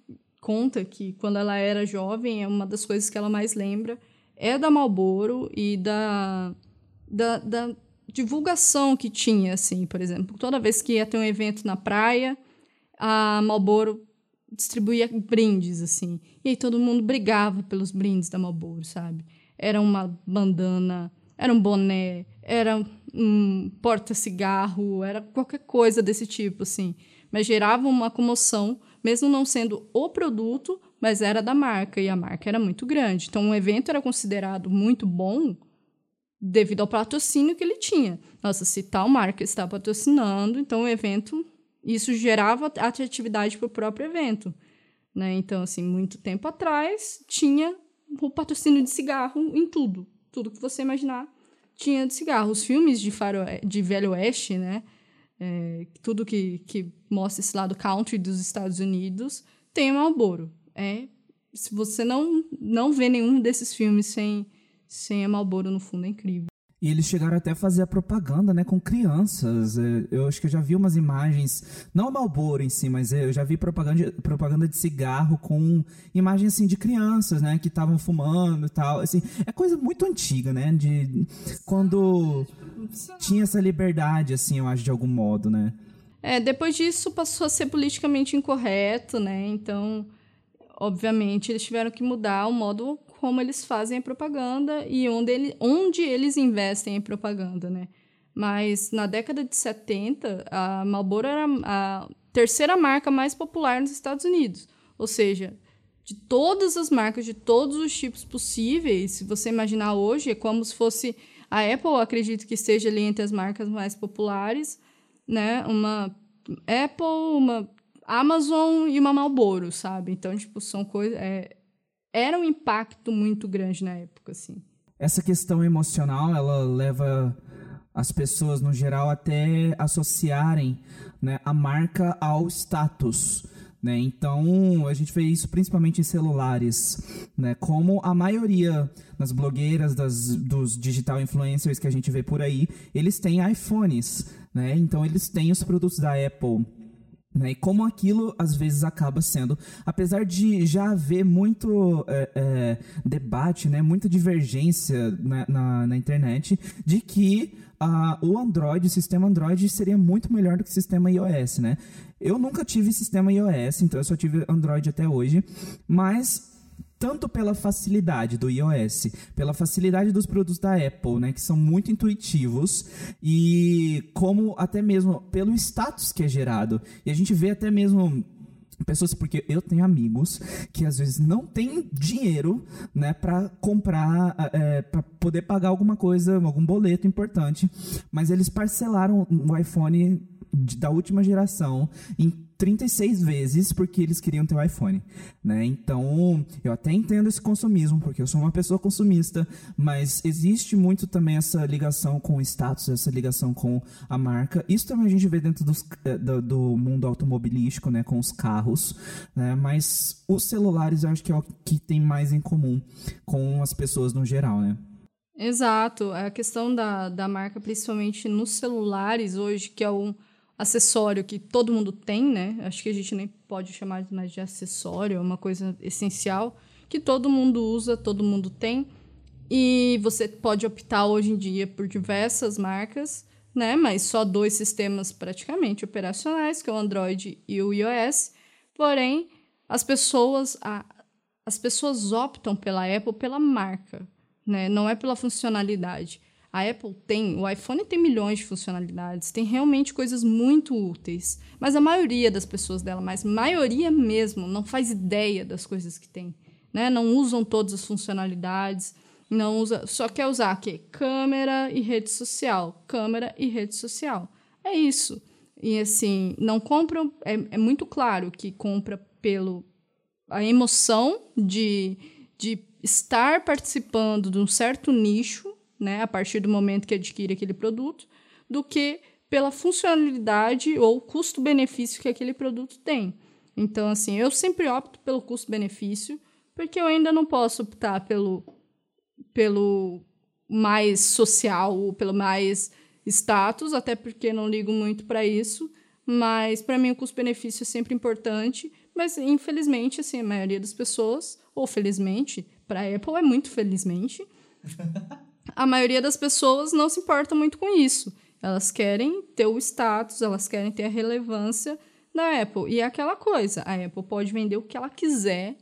conta que quando ela era jovem, é uma das coisas que ela mais lembra é da Marlboro e da, da, da divulgação que tinha, assim, por exemplo. Toda vez que ia ter um evento na praia, a Marlboro distribuía brindes, assim. E aí todo mundo brigava pelos brindes da Marlboro, sabe? Era uma bandana, era um boné, era um porta-cigarro, era qualquer coisa desse tipo, assim. Mas gerava uma comoção, mesmo não sendo o produto, mas era da marca, e a marca era muito grande. Então, o evento era considerado muito bom devido ao patrocínio que ele tinha. Nossa, se tal marca está patrocinando, então o evento, isso gerava atratividade para o próprio evento. Né? Então, assim, muito tempo atrás, tinha o patrocínio de cigarro em tudo. Tudo que você imaginar tinha de cigarro. Os filmes de, faro, de Velho Oeste, né? É, tudo que, que mostra esse lado country dos Estados Unidos, tem o Marlboro. É, se você não, não vê nenhum desses filmes sem, sem a Marlboro no fundo, é incrível. E eles chegaram até a fazer a propaganda, né, com crianças. É, eu acho que eu já vi umas imagens, não Malboro em si, mas eu já vi propaganda, propaganda de cigarro com imagens assim de crianças, né, que estavam fumando e tal. Assim, é coisa muito antiga, né, de quando tinha essa liberdade, assim, eu acho de algum modo, né. É, depois disso passou a ser politicamente incorreto, né? Então, obviamente, eles tiveram que mudar o modo como eles fazem a propaganda e onde, ele, onde eles investem em propaganda, né? Mas na década de 70, a Marlboro era a terceira marca mais popular nos Estados Unidos. Ou seja, de todas as marcas, de todos os tipos possíveis, se você imaginar hoje, é como se fosse a Apple, acredito que esteja ali entre as marcas mais populares, né? Uma Apple, uma Amazon e uma Marlboro, sabe? Então, tipo, são coisas... É, era um impacto muito grande na época, assim. Essa questão emocional, ela leva as pessoas, no geral, até associarem né, a marca ao status. Né? Então, a gente vê isso principalmente em celulares. Né? Como a maioria das blogueiras, das, dos digital influencers que a gente vê por aí, eles têm iPhones. Né? Então, eles têm os produtos da Apple. Né? E como aquilo às vezes acaba sendo, apesar de já haver muito é, é, debate, né, muita divergência na, na, na internet, de que uh, o Android, o sistema Android seria muito melhor do que o sistema iOS, né? Eu nunca tive sistema iOS, então eu só tive Android até hoje, mas tanto pela facilidade do iOS, pela facilidade dos produtos da Apple, né, que são muito intuitivos, e como até mesmo pelo status que é gerado. E a gente vê até mesmo pessoas porque eu tenho amigos que às vezes não têm dinheiro né para comprar é, para poder pagar alguma coisa algum boleto importante mas eles parcelaram o iPhone da última geração em 36 vezes porque eles queriam ter o iPhone, né? Então, eu até entendo esse consumismo, porque eu sou uma pessoa consumista, mas existe muito também essa ligação com o status, essa ligação com a marca. Isso também a gente vê dentro dos, eh, do, do, mundo automobilístico, né, com os carros, né? Mas os celulares eu acho que é o que tem mais em comum com as pessoas no geral, né? Exato. A questão da, da marca, principalmente nos celulares hoje, que é um acessório que todo mundo tem, né? Acho que a gente nem pode chamar mais de acessório, é uma coisa essencial que todo mundo usa, todo mundo tem. E você pode optar hoje em dia por diversas marcas, né? Mas só dois sistemas praticamente operacionais, que é o Android e o iOS. Porém, as pessoas, a, as pessoas optam pela Apple pela marca, né? Não é pela funcionalidade. A Apple tem, o iPhone tem milhões de funcionalidades, tem realmente coisas muito úteis. Mas a maioria das pessoas dela, mas maioria mesmo, não faz ideia das coisas que tem. Né? Não usam todas as funcionalidades, não usa, só quer usar aqui câmera e rede social, câmera e rede social. É isso. E assim, não compram, é, é muito claro que compra pelo a emoção de, de estar participando de um certo nicho né, a partir do momento que adquire aquele produto, do que pela funcionalidade ou custo-benefício que aquele produto tem. Então, assim, eu sempre opto pelo custo-benefício, porque eu ainda não posso optar pelo, pelo mais social, pelo mais status, até porque não ligo muito para isso. Mas para mim o custo-benefício é sempre importante. Mas infelizmente, assim, a maioria das pessoas, ou felizmente, para a Apple é muito felizmente, [LAUGHS] a maioria das pessoas não se importa muito com isso. Elas querem ter o status, elas querem ter a relevância da Apple. E é aquela coisa, a Apple pode vender o que ela quiser,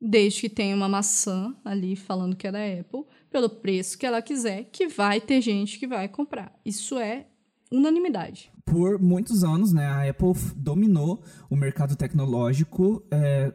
desde que tenha uma maçã ali falando que é da Apple, pelo preço que ela quiser, que vai ter gente que vai comprar. Isso é unanimidade. Por muitos anos, né, a Apple dominou o mercado tecnológico. É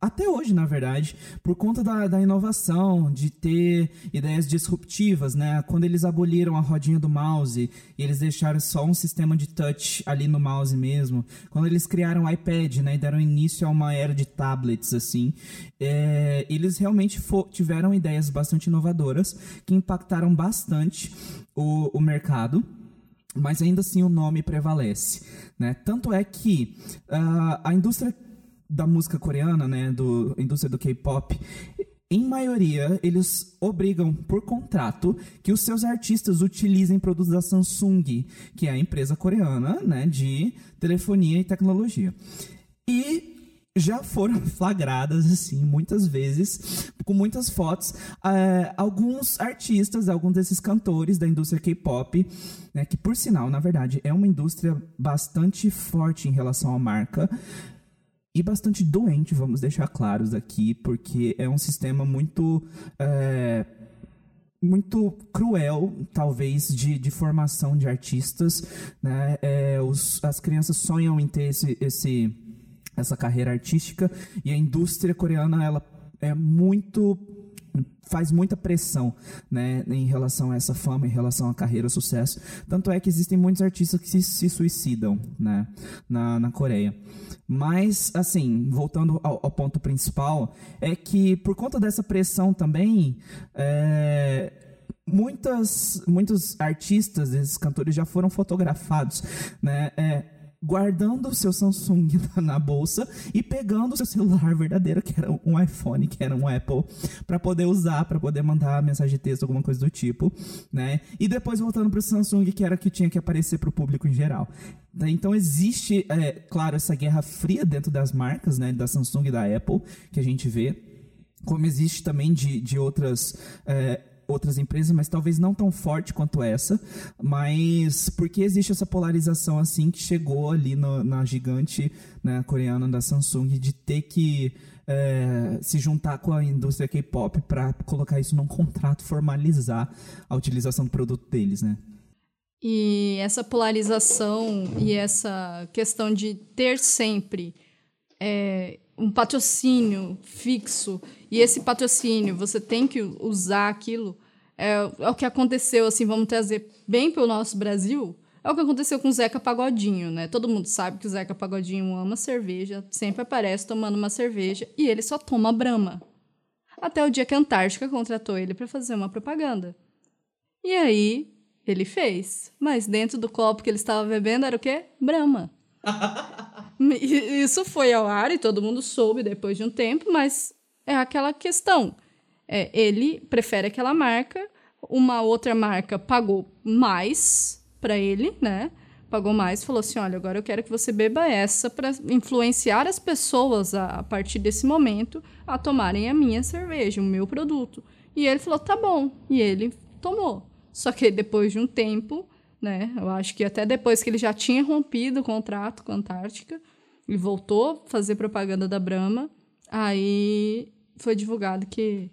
até hoje, na verdade, por conta da, da, inovação, de ter ideias disruptivas, né? Quando eles aboliram a rodinha do mouse e eles deixaram só um sistema de touch ali no mouse mesmo, quando eles criaram o iPad, né, e deram início a uma era de tablets, assim, é, eles realmente tiveram ideias bastante inovadoras que impactaram bastante o, o mercado mas ainda assim o nome prevalece, né? Tanto é que uh, a indústria da música coreana, né, do indústria do K-pop, em maioria, eles obrigam por contrato que os seus artistas utilizem produtos da Samsung, que é a empresa coreana, né, de telefonia e tecnologia. E já foram [LAUGHS] flagradas, assim, muitas vezes, com muitas fotos, uh, alguns artistas, alguns desses cantores da indústria K-pop, né, que por sinal, na verdade, é uma indústria bastante forte em relação à marca, e bastante doente, vamos deixar claros aqui, porque é um sistema muito. É, muito cruel, talvez, de, de formação de artistas. Né? É, os, as crianças sonham em ter esse, esse, essa carreira artística e a indústria coreana ela é muito faz muita pressão né, em relação a essa fama, em relação à carreira, ao sucesso. Tanto é que existem muitos artistas que se, se suicidam né, na, na Coreia. Mas, assim, voltando ao, ao, ponto principal, é que por conta dessa pressão também. É, muitas, muitos artistas, esses cantores já foram fotografados, né? É, guardando o seu Samsung [LAUGHS] na bolsa e pegando o seu celular verdadeiro, que era um iPhone, que era um Apple, para poder usar, para poder mandar mensagem de texto, alguma coisa do tipo, né? E depois voltando para o Samsung, que era que tinha que aparecer para o público em geral. Então existe, é, claro, essa guerra fria dentro das marcas, né, da Samsung e da Apple, que a gente vê, como existe também de, de outras é, outras empresas, mas talvez não tão forte quanto essa. Mas porque existe essa polarização assim que chegou ali no, na gigante né, coreana da Samsung de ter que é, se juntar com a indústria K-pop para colocar isso num contrato, formalizar a utilização do produto deles, né? E essa polarização e essa questão de ter sempre é, um patrocínio fixo e esse patrocínio você tem que usar aquilo é, é o que aconteceu assim vamos trazer bem para o nosso Brasil é o que aconteceu com o Zeca Pagodinho, né? Todo mundo sabe que o Zeca Pagodinho ama cerveja, sempre aparece tomando uma cerveja e ele só toma Brahma. Até o dia que a Antártica contratou ele para fazer uma propaganda. E aí ele fez, mas dentro do copo que ele estava bebendo era o quê? Brahma. [LAUGHS] Isso foi ao ar e todo mundo soube depois de um tempo, mas é aquela questão. É, ele prefere aquela marca, uma outra marca pagou mais para ele, né? Pagou mais, falou assim: olha, agora eu quero que você beba essa para influenciar as pessoas a, a partir desse momento a tomarem a minha cerveja, o meu produto. E ele falou: tá bom. E ele tomou. Só que depois de um tempo, né? Eu acho que até depois que ele já tinha rompido o contrato com a Antártica e voltou a fazer propaganda da Brahma, aí foi divulgado que,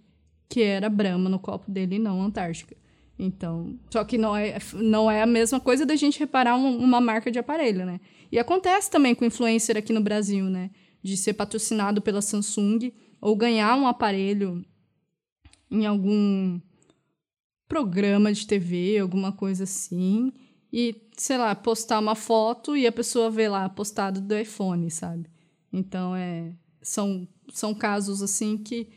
que era Brahma no copo dele e não Antártica. Então, só que não é, não é a mesma coisa da gente reparar um, uma marca de aparelho, né? E acontece também com influencer aqui no Brasil, né? De ser patrocinado pela Samsung ou ganhar um aparelho em algum programa de TV, alguma coisa assim, e, sei lá, postar uma foto e a pessoa vê lá postado do iPhone, sabe? Então, é, são, são casos assim que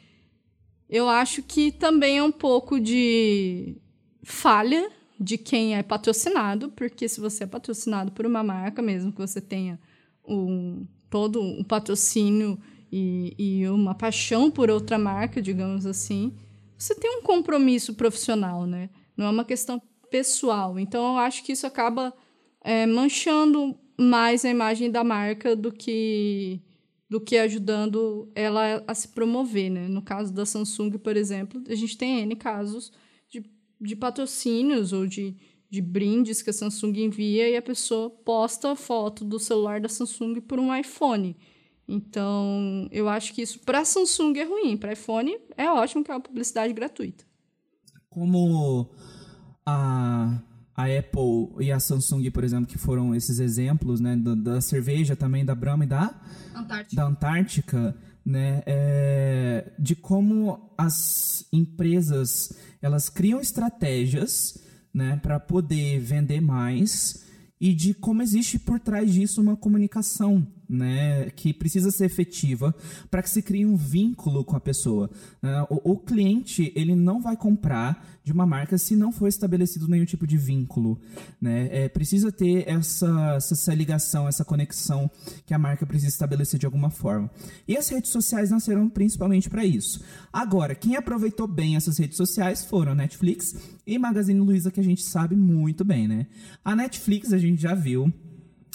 eu acho que também é um pouco de falha de quem é patrocinado, porque se você é patrocinado por uma marca, mesmo que você tenha um, todo um patrocínio e, e uma paixão por outra marca, digamos assim, você tem um compromisso profissional, né? Não é uma questão pessoal. Então, eu acho que isso acaba é, manchando mais a imagem da marca do que do que ajudando ela a se promover, né? No caso da Samsung, por exemplo, a gente tem N casos de, de patrocínios ou de, de brindes que a Samsung envia e a pessoa posta a foto do celular da Samsung por um iPhone. Então, eu acho que isso para Samsung é ruim, para iPhone é ótimo que é uma publicidade gratuita. Como a a Apple e a Samsung, por exemplo, que foram esses exemplos, né, da, da cerveja também, da Brahma e da Antártica, da Antártica né, é, de como as empresas elas criam estratégias, né, para poder vender mais e de como existe por trás disso uma comunicação, né, que precisa ser efetiva para que se crie um vínculo com a pessoa. Né? O, o, cliente ele não vai comprar de uma marca se não for estabelecido nenhum tipo de vínculo, né? É, precisa ter essa, essa ligação, essa conexão que a marca precisa estabelecer de alguma forma. E as redes sociais nasceram principalmente para isso. Agora, quem aproveitou bem essas redes sociais foram a Netflix e Magazine Luiza, que a gente sabe muito bem, né? A Netflix a gente já viu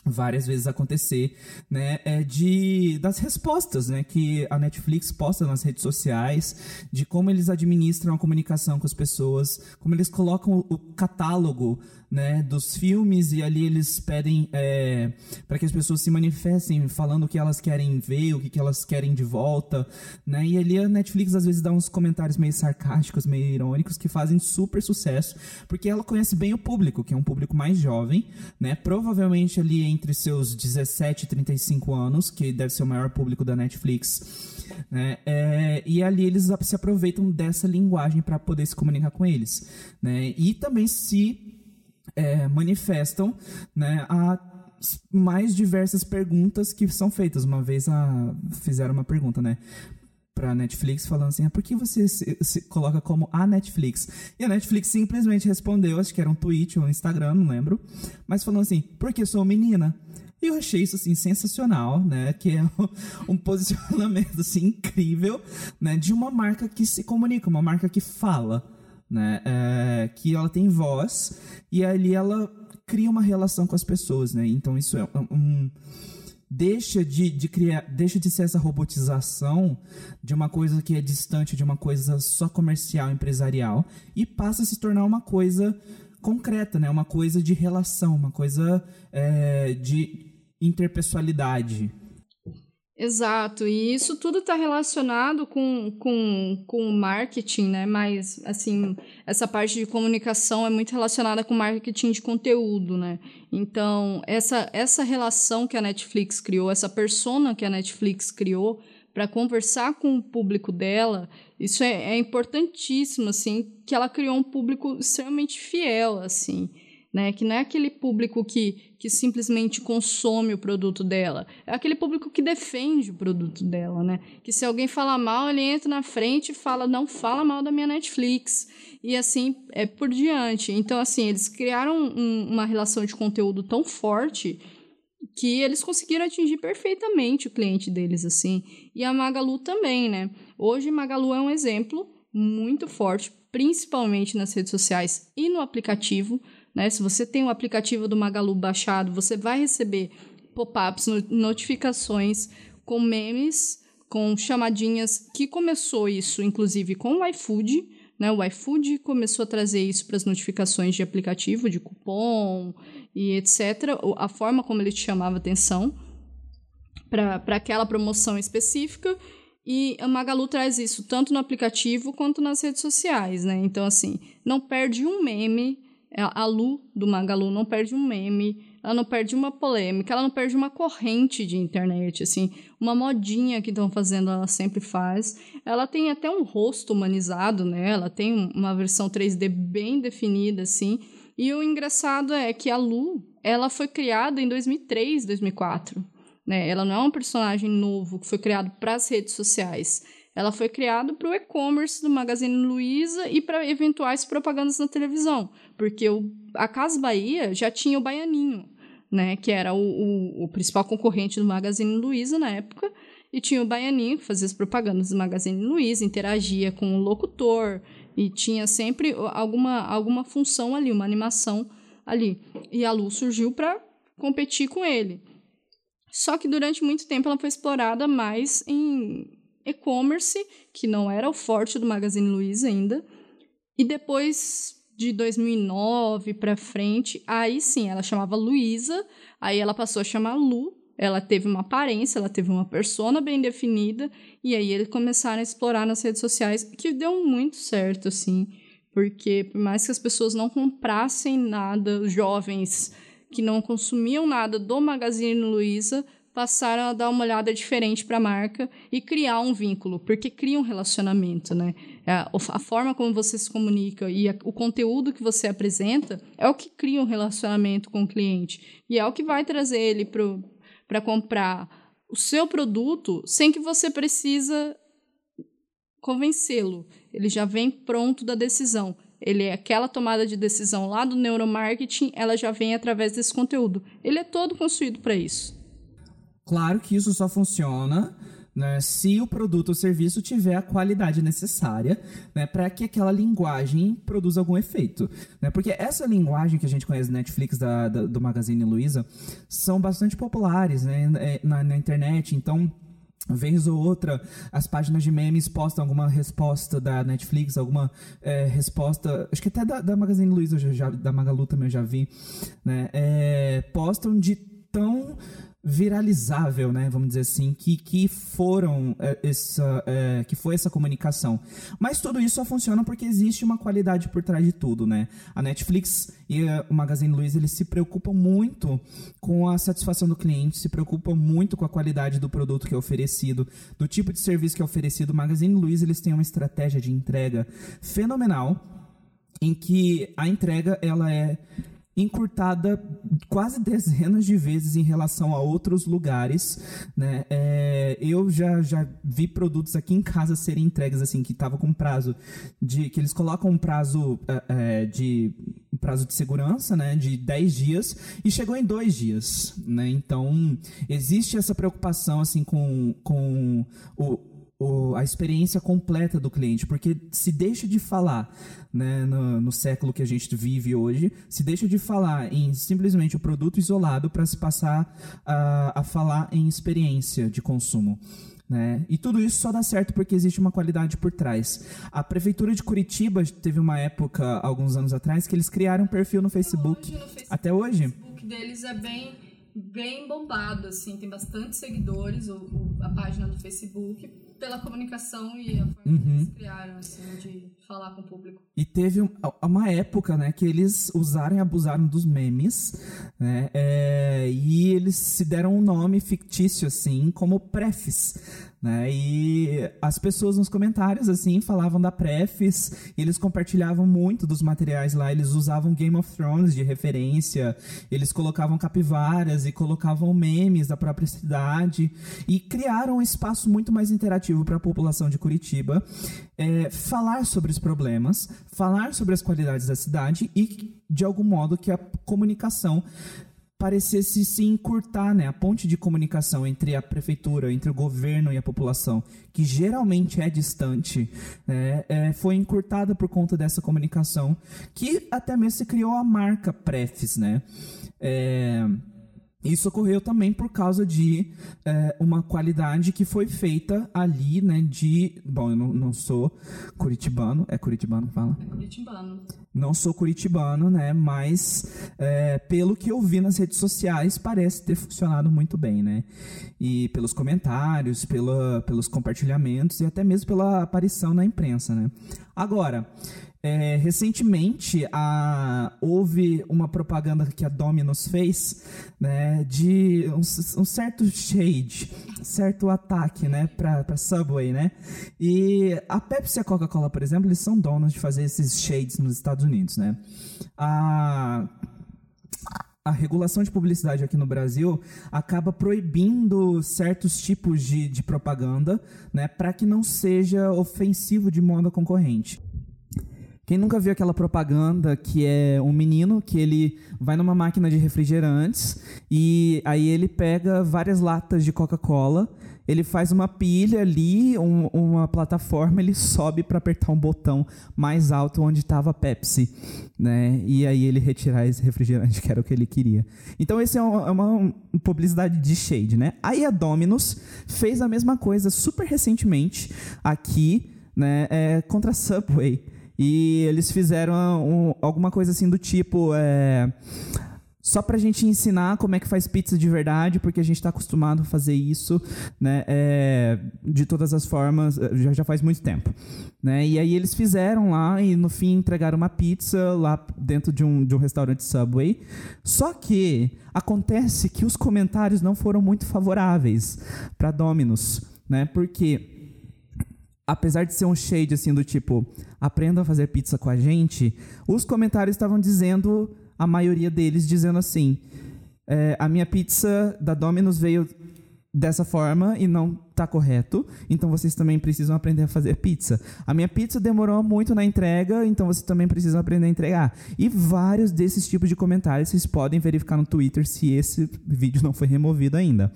várias vezes acontecer, né, é de das respostas, né, que a Netflix posta nas redes sociais, de como eles administram a comunicação com as pessoas, como eles colocam o catálogo né, dos filmes e ali eles pedem é, para que as pessoas se manifestem falando o que elas querem ver, o que, que elas querem de volta, né, e ali a Netflix às vezes dá uns comentários meio sarcásticos, meio irônicos que fazem super sucesso, porque ela conhece bem o público, que é um público mais jovem, né, provavelmente ali entre seus 17 e 35 anos, que deve ser o maior público da Netflix, né, é, e ali eles se aproveitam dessa linguagem para poder se comunicar com eles, né, e também se é, manifestam né, a mais diversas perguntas que são feitas. Uma vez a, fizeram uma pergunta, né? Pra Netflix, falando assim: ah, por que você se, se, coloca como a Netflix? E a Netflix simplesmente respondeu, acho que era um tweet ou um Instagram, não lembro, mas falando assim: porque sou menina. E eu achei isso assim sensacional, né? Que é [LAUGHS] um posicionamento assim incrível, né? De uma marca que se comunica, uma marca que fala, né? É, que ela tem voz e ali ela cria uma relação com as pessoas, né? Então isso é um deixa de, de criar, deixa de ser essa robotização de uma coisa que é distante de uma coisa só comercial, empresarial e passa a se tornar uma coisa concreta, né? Uma coisa de relação, uma coisa é, de interpessoalidade, Exato, e isso tudo está relacionado com, com, com o marketing, né? Mas, assim, essa parte de comunicação é muito relacionada com marketing de conteúdo, né? Então, essa, essa relação que a Netflix criou, essa persona que a Netflix criou para conversar com o público dela, isso é, é importantíssimo, assim, que ela criou um público extremamente fiel, assim né? Que não é aquele público que, que simplesmente consome o produto dela, é aquele público que defende o produto dela, né? Que se alguém fala mal, ele entra na frente e fala, não fala mal da minha Netflix. E assim é por diante. Então, assim, eles criaram um, uma relação de conteúdo tão forte que eles conseguiram atingir perfeitamente o cliente deles, assim. E a Magalu também, né? Hoje, Magalu é um exemplo muito forte, principalmente nas redes sociais e no aplicativo, né? Se você tem o aplicativo do Magalu baixado, você vai receber pop-ups, notificações com memes, com chamadinhas, que começou isso, inclusive, com o iFood. Né? O iFood começou a trazer isso para as notificações de aplicativo, de cupom e etc. A forma como ele te chamava atenção para aquela promoção específica. E a Magalu traz isso tanto no aplicativo quanto nas redes sociais, né? Então, assim, não perde um meme a Lu do Magalu não perde um meme, ela não perde uma polêmica, ela não perde uma corrente de internet, assim, uma modinha que estão fazendo, ela sempre faz. Ela tem até um rosto humanizado, né? Ela tem uma versão 3D bem definida, assim. E o engraçado é que a Lu, ela foi criada em 2003, 2004, né? Ela não é um personagem novo que foi criado para as redes sociais. Ela foi criada para o e-commerce do Magazine Luiza e para eventuais propagandas na televisão, porque o, a Casa Bahia já tinha o Baianinho, né, que era o, o, o principal concorrente do Magazine Luiza na época, E tinha o Baianinho, que fazia as propagandas do Magazine Luiza, interagia com o locutor, e tinha sempre alguma, alguma função ali, uma animação ali. E a Lu surgiu para competir com ele. Só que durante muito tempo ela foi explorada mais em e-commerce, que não era o forte do Magazine Luiza ainda. E depois de 2009 para frente, aí sim, ela chamava Luísa, aí ela passou a chamar Lu, ela teve uma aparência, ela teve uma persona bem definida, e aí eles começaram a explorar nas redes sociais, que deu muito certo, assim, porque por mais que as pessoas não comprassem nada, os jovens que não consumiam nada do Magazine Luiza, passaram a dar uma olhada diferente para a marca e criar um vínculo, porque cria um relacionamento, né? A, a forma como você se comunica e a, o conteúdo que você apresenta é o que cria um relacionamento com o cliente e é o que vai trazer ele para comprar o seu produto sem que você precisa convencê-lo. Ele já vem pronto da decisão. Ele é aquela tomada de decisão lá do neuromarketing, ela já vem através desse conteúdo. Ele é todo construído para isso. Claro que isso só funciona né, se o produto ou serviço tiver a qualidade necessária né, para que aquela linguagem produza algum efeito. Né? Porque essa linguagem que a gente conhece Netflix da, da, do Magazine Luiza são bastante populares né, é, na, na internet, então vez ou outra, as páginas de memes postam alguma resposta da Netflix, alguma é, resposta, acho que até da, da Magazine Luiza, já, da Magalu também eu já vi, né? É, postam de tão viralizável, né, vamos dizer assim, que, que foram é, essa, é, que foi essa comunicação. Mas tudo isso só funciona porque existe uma qualidade por trás de tudo, né? A Netflix e o Magazine Luiza eles se preocupam muito com a satisfação do cliente, se preocupam muito com a qualidade do produto que é oferecido, do tipo de serviço que é oferecido. O Magazine Luiza eles têm uma estratégia de entrega fenomenal em que a entrega ela é encurtada quase dezenas de vezes em relação a outros lugares, né? É, eu já, já vi produtos aqui em casa serem entregues assim que tava com prazo de que eles colocam um prazo é, é de prazo de segurança, né? De 10 dias e chegou em dois dias, né? Então existe essa preocupação assim com, com o o, a experiência completa do cliente, porque se deixa de falar né, no, no, século que a gente vive hoje, se deixa de falar em simplesmente o produto isolado para se passar a, a falar em experiência de consumo. Né? E tudo isso só dá certo porque existe uma qualidade por trás. A prefeitura de Curitiba teve uma época, alguns anos atrás, que eles criaram um perfil no Facebook. Hoje, no Facebook Até hoje. O Facebook deles é bem, bem bombado, assim, tem bastante seguidores, o, o, a página do Facebook pela comunicação e a forma uhum. que eles criaram, assim, de falar com o público. E teve uma época, né, que eles usaram e abusaram dos memes, né, é, e eles se deram um nome fictício, assim, como Prefs, né? E as pessoas nos comentários, assim, falavam da Prefs, e eles compartilhavam muito dos materiais lá, eles usavam Game of Thrones de referência, eles colocavam capivaras e colocavam memes da própria cidade, e criaram um espaço muito mais interativo para a população de Curitiba é, falar sobre os problemas, falar sobre as qualidades da cidade e, de algum modo, que a comunicação parecesse se encurtar, né? A ponte de comunicação entre a prefeitura, entre o governo e a população, que geralmente é distante, né? é, foi encurtada por conta dessa comunicação, que até mesmo se criou a marca Prefis, né? É, isso ocorreu também por causa de é, uma qualidade que foi feita ali, né? De. Bom, eu não, não sou curitibano. É curitibano? Fala. É curitibano. Não sou curitibano, né? Mas é, pelo que eu vi nas redes sociais, parece ter funcionado muito bem, né? E pelos comentários, pela, pelos compartilhamentos e até mesmo pela aparição na imprensa, né? Agora, é, recentemente a, houve uma propaganda que a Domino's fez né, de um, um certo shade, certo ataque né, para Subway. Né? E a Pepsi e a Coca-Cola, por exemplo, eles são donos de fazer esses shades nos Estados Unidos. Né? A a regulação de publicidade aqui no Brasil acaba proibindo certos tipos de, de propaganda né, para que não seja ofensivo de modo concorrente. Quem nunca viu aquela propaganda que é um menino que ele vai numa máquina de refrigerantes e aí ele pega várias latas de Coca-Cola ele faz uma pilha ali, um, uma plataforma, ele sobe para apertar um botão mais alto onde estava a Pepsi, né? E aí ele retirar esse refrigerante [LAUGHS] que era o que ele queria. Então esse é uma, é uma publicidade de shade, né? Aí a Domino's fez a mesma coisa super recentemente aqui, né? É, contra a Subway. E eles fizeram um, alguma coisa assim do tipo. É, só pra gente ensinar como é que faz pizza de verdade, porque a gente está acostumado a fazer isso, né, é, de todas as formas, eh, já, já faz muito tempo. Né? E aí eles fizeram lá e no fim entregaram uma pizza lá dentro de um, de um restaurante Subway. Só que acontece que os comentários não foram muito favoráveis para Domino's, né? Porque apesar de ser um shade assim do tipo, aprenda a fazer pizza com a gente, os comentários estavam dizendo a maioria deles dizendo assim: é, a minha pizza da Domino's veio dessa forma e não tá correto, então vocês também precisam aprender a fazer pizza. A minha pizza demorou muito na entrega, então vocês também precisam aprender a entregar. E vários desses tipos de comentários vocês podem verificar no Twitter se esse vídeo não foi removido ainda.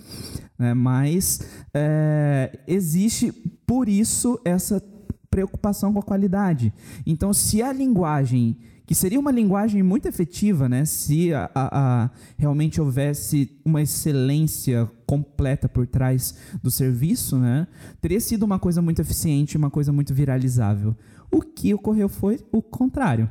É, mas é, existe, por isso, essa preocupação com a qualidade. Então, se a linguagem que seria uma linguagem muito efetiva, né, se a, a, a, realmente houvesse uma excelência completa por trás do serviço, né, teria sido uma coisa muito eficiente, uma coisa muito viralizável. O que ocorreu foi o contrário.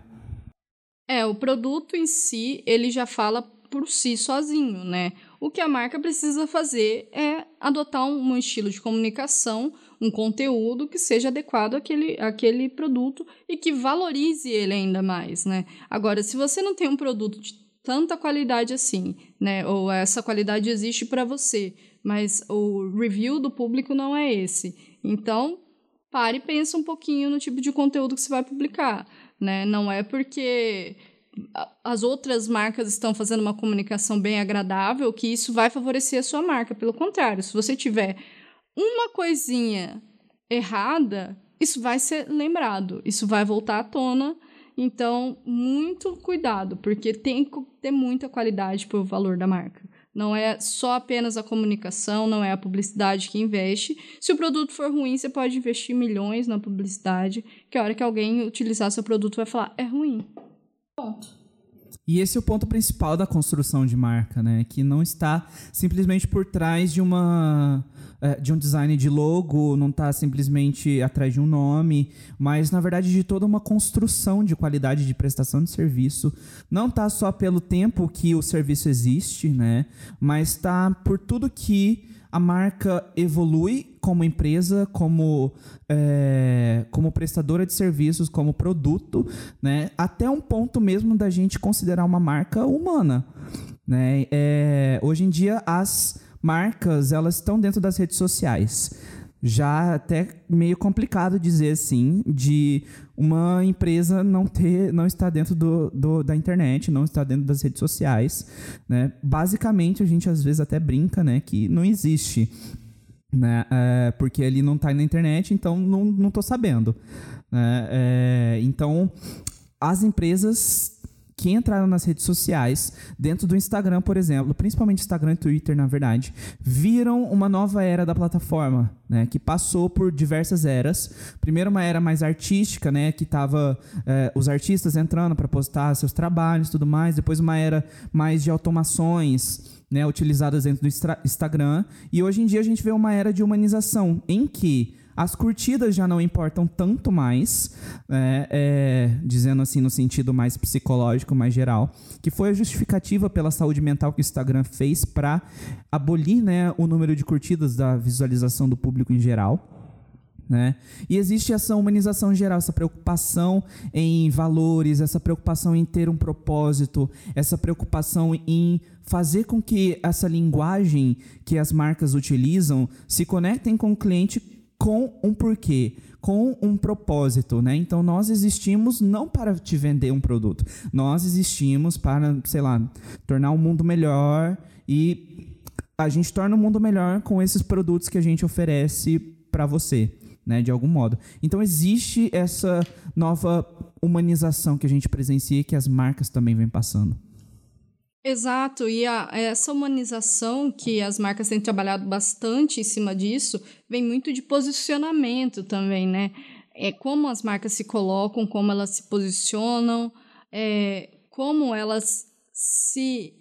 É, o produto em si, ele já fala por si sozinho, né? O que a marca precisa fazer é adotar um estilo de comunicação um conteúdo que seja adequado àquele, àquele produto e que valorize ele ainda mais, né? Agora, se você não tem um produto de tanta qualidade assim, né? Ou essa qualidade existe para você, mas o review do público não é esse. Então, pare e pensa um pouquinho no tipo de conteúdo que você vai publicar, né? Não é porque as outras marcas estão fazendo uma comunicação bem agradável que isso vai favorecer a sua marca. Pelo contrário, se você tiver uma coisinha errada, isso vai ser lembrado, isso vai voltar à tona. Então, muito cuidado, porque tem que ter muita qualidade pelo valor da marca. Não é só apenas a comunicação, não é a publicidade que investe. Se o produto for ruim, você pode investir milhões na publicidade, que a hora que alguém utilizar seu produto vai falar, é ruim. Ponto. E esse é o ponto principal da construção de marca, né? Que não está simplesmente por trás de uma de um design de logo, não está simplesmente atrás de um nome, mas na verdade de toda uma construção de qualidade de prestação de serviço. Não está só pelo tempo que o serviço existe, né? Mas está por tudo que a marca evolui como empresa, como, é, como prestadora de serviços, como produto, né? até um ponto mesmo da gente considerar uma marca humana. Né? É, hoje em dia, as marcas elas estão dentro das redes sociais. Já até meio complicado dizer assim de uma empresa não ter não estar dentro do, do, da internet não estar dentro das redes sociais né? Basicamente a gente às vezes até brinca né que não existe né? É, porque ele não está na internet então não não sabendo né? É, então as empresas que entraram nas redes sociais, dentro do Instagram, por exemplo, principalmente Instagram e Twitter, na verdade, viram uma nova era da plataforma, né, que passou por diversas eras. Primeiro uma era mais artística, né, que tava é, os artistas entrando para postar seus trabalhos, tudo mais. Depois uma era mais de automações, né, utilizadas dentro do Instagram. E hoje em dia a gente vê uma era de humanização, em que as curtidas já não importam tanto mais, é, é, dizendo assim no sentido mais psicológico, mais geral, que foi a justificativa pela saúde mental que o Instagram fez para abolir né, o número de curtidas da visualização do público em geral. Né? E existe essa humanização geral, essa preocupação em valores, essa preocupação em ter um propósito, essa preocupação em fazer com que essa linguagem que as marcas utilizam se conectem com o cliente com um porquê, com um propósito, né? Então nós existimos não para te vender um produto, nós existimos para, sei lá, tornar o mundo melhor e a gente torna o mundo melhor com esses produtos que a gente oferece para você, né, de algum modo. Então existe essa nova humanização que a gente presencia e que as marcas também vêm passando. Exato, e a, essa humanização que as marcas têm trabalhado bastante em cima disso vem muito de posicionamento também, né? É como as marcas se colocam, como elas se posicionam, é, como elas se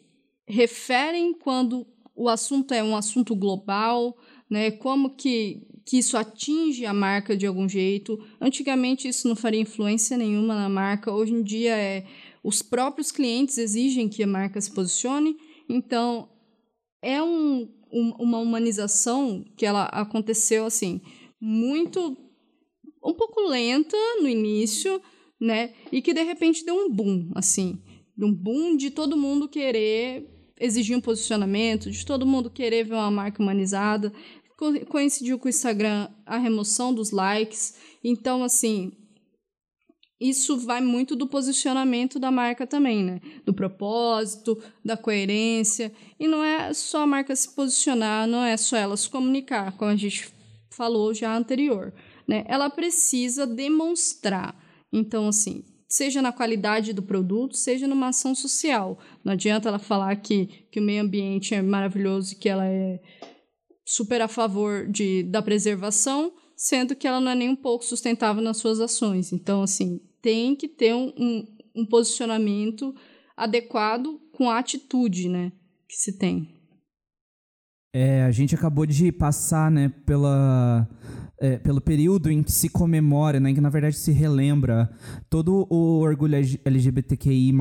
referem quando o assunto é um assunto global, né? Como que, que isso atinge a marca de algum jeito. Antigamente isso não faria influência nenhuma na marca, hoje em dia é os próprios clientes exigem que a marca se posicione, então é um, um, uma humanização que ela aconteceu assim muito um pouco lenta no início, né? E que de repente deu um boom, assim, um boom de todo mundo querer exigir um posicionamento, de todo mundo querer ver uma marca humanizada. Co coincidiu com o Instagram a remoção dos likes. Então, assim, isso vai muito do posicionamento da marca também, né? Do propósito, da coerência. E não é só a marca se posicionar, não é só ela se comunicar, como a gente falou já anterior, né? Ela precisa demonstrar. Então, assim, seja na qualidade do produto, seja numa ação social. Não adianta ela falar que, que o meio ambiente é maravilhoso e que ela é super a favor de, da preservação, sendo que ela não é nem um pouco sustentável nas suas ações. Então, assim, tem que ter um, um, um posicionamento adequado com a atitude, né, que se tem. É, a gente acabou de passar, né, pela, é, pelo período em que se comemora, né, em que na verdade se relembra todo o orgulho LGBTQI+,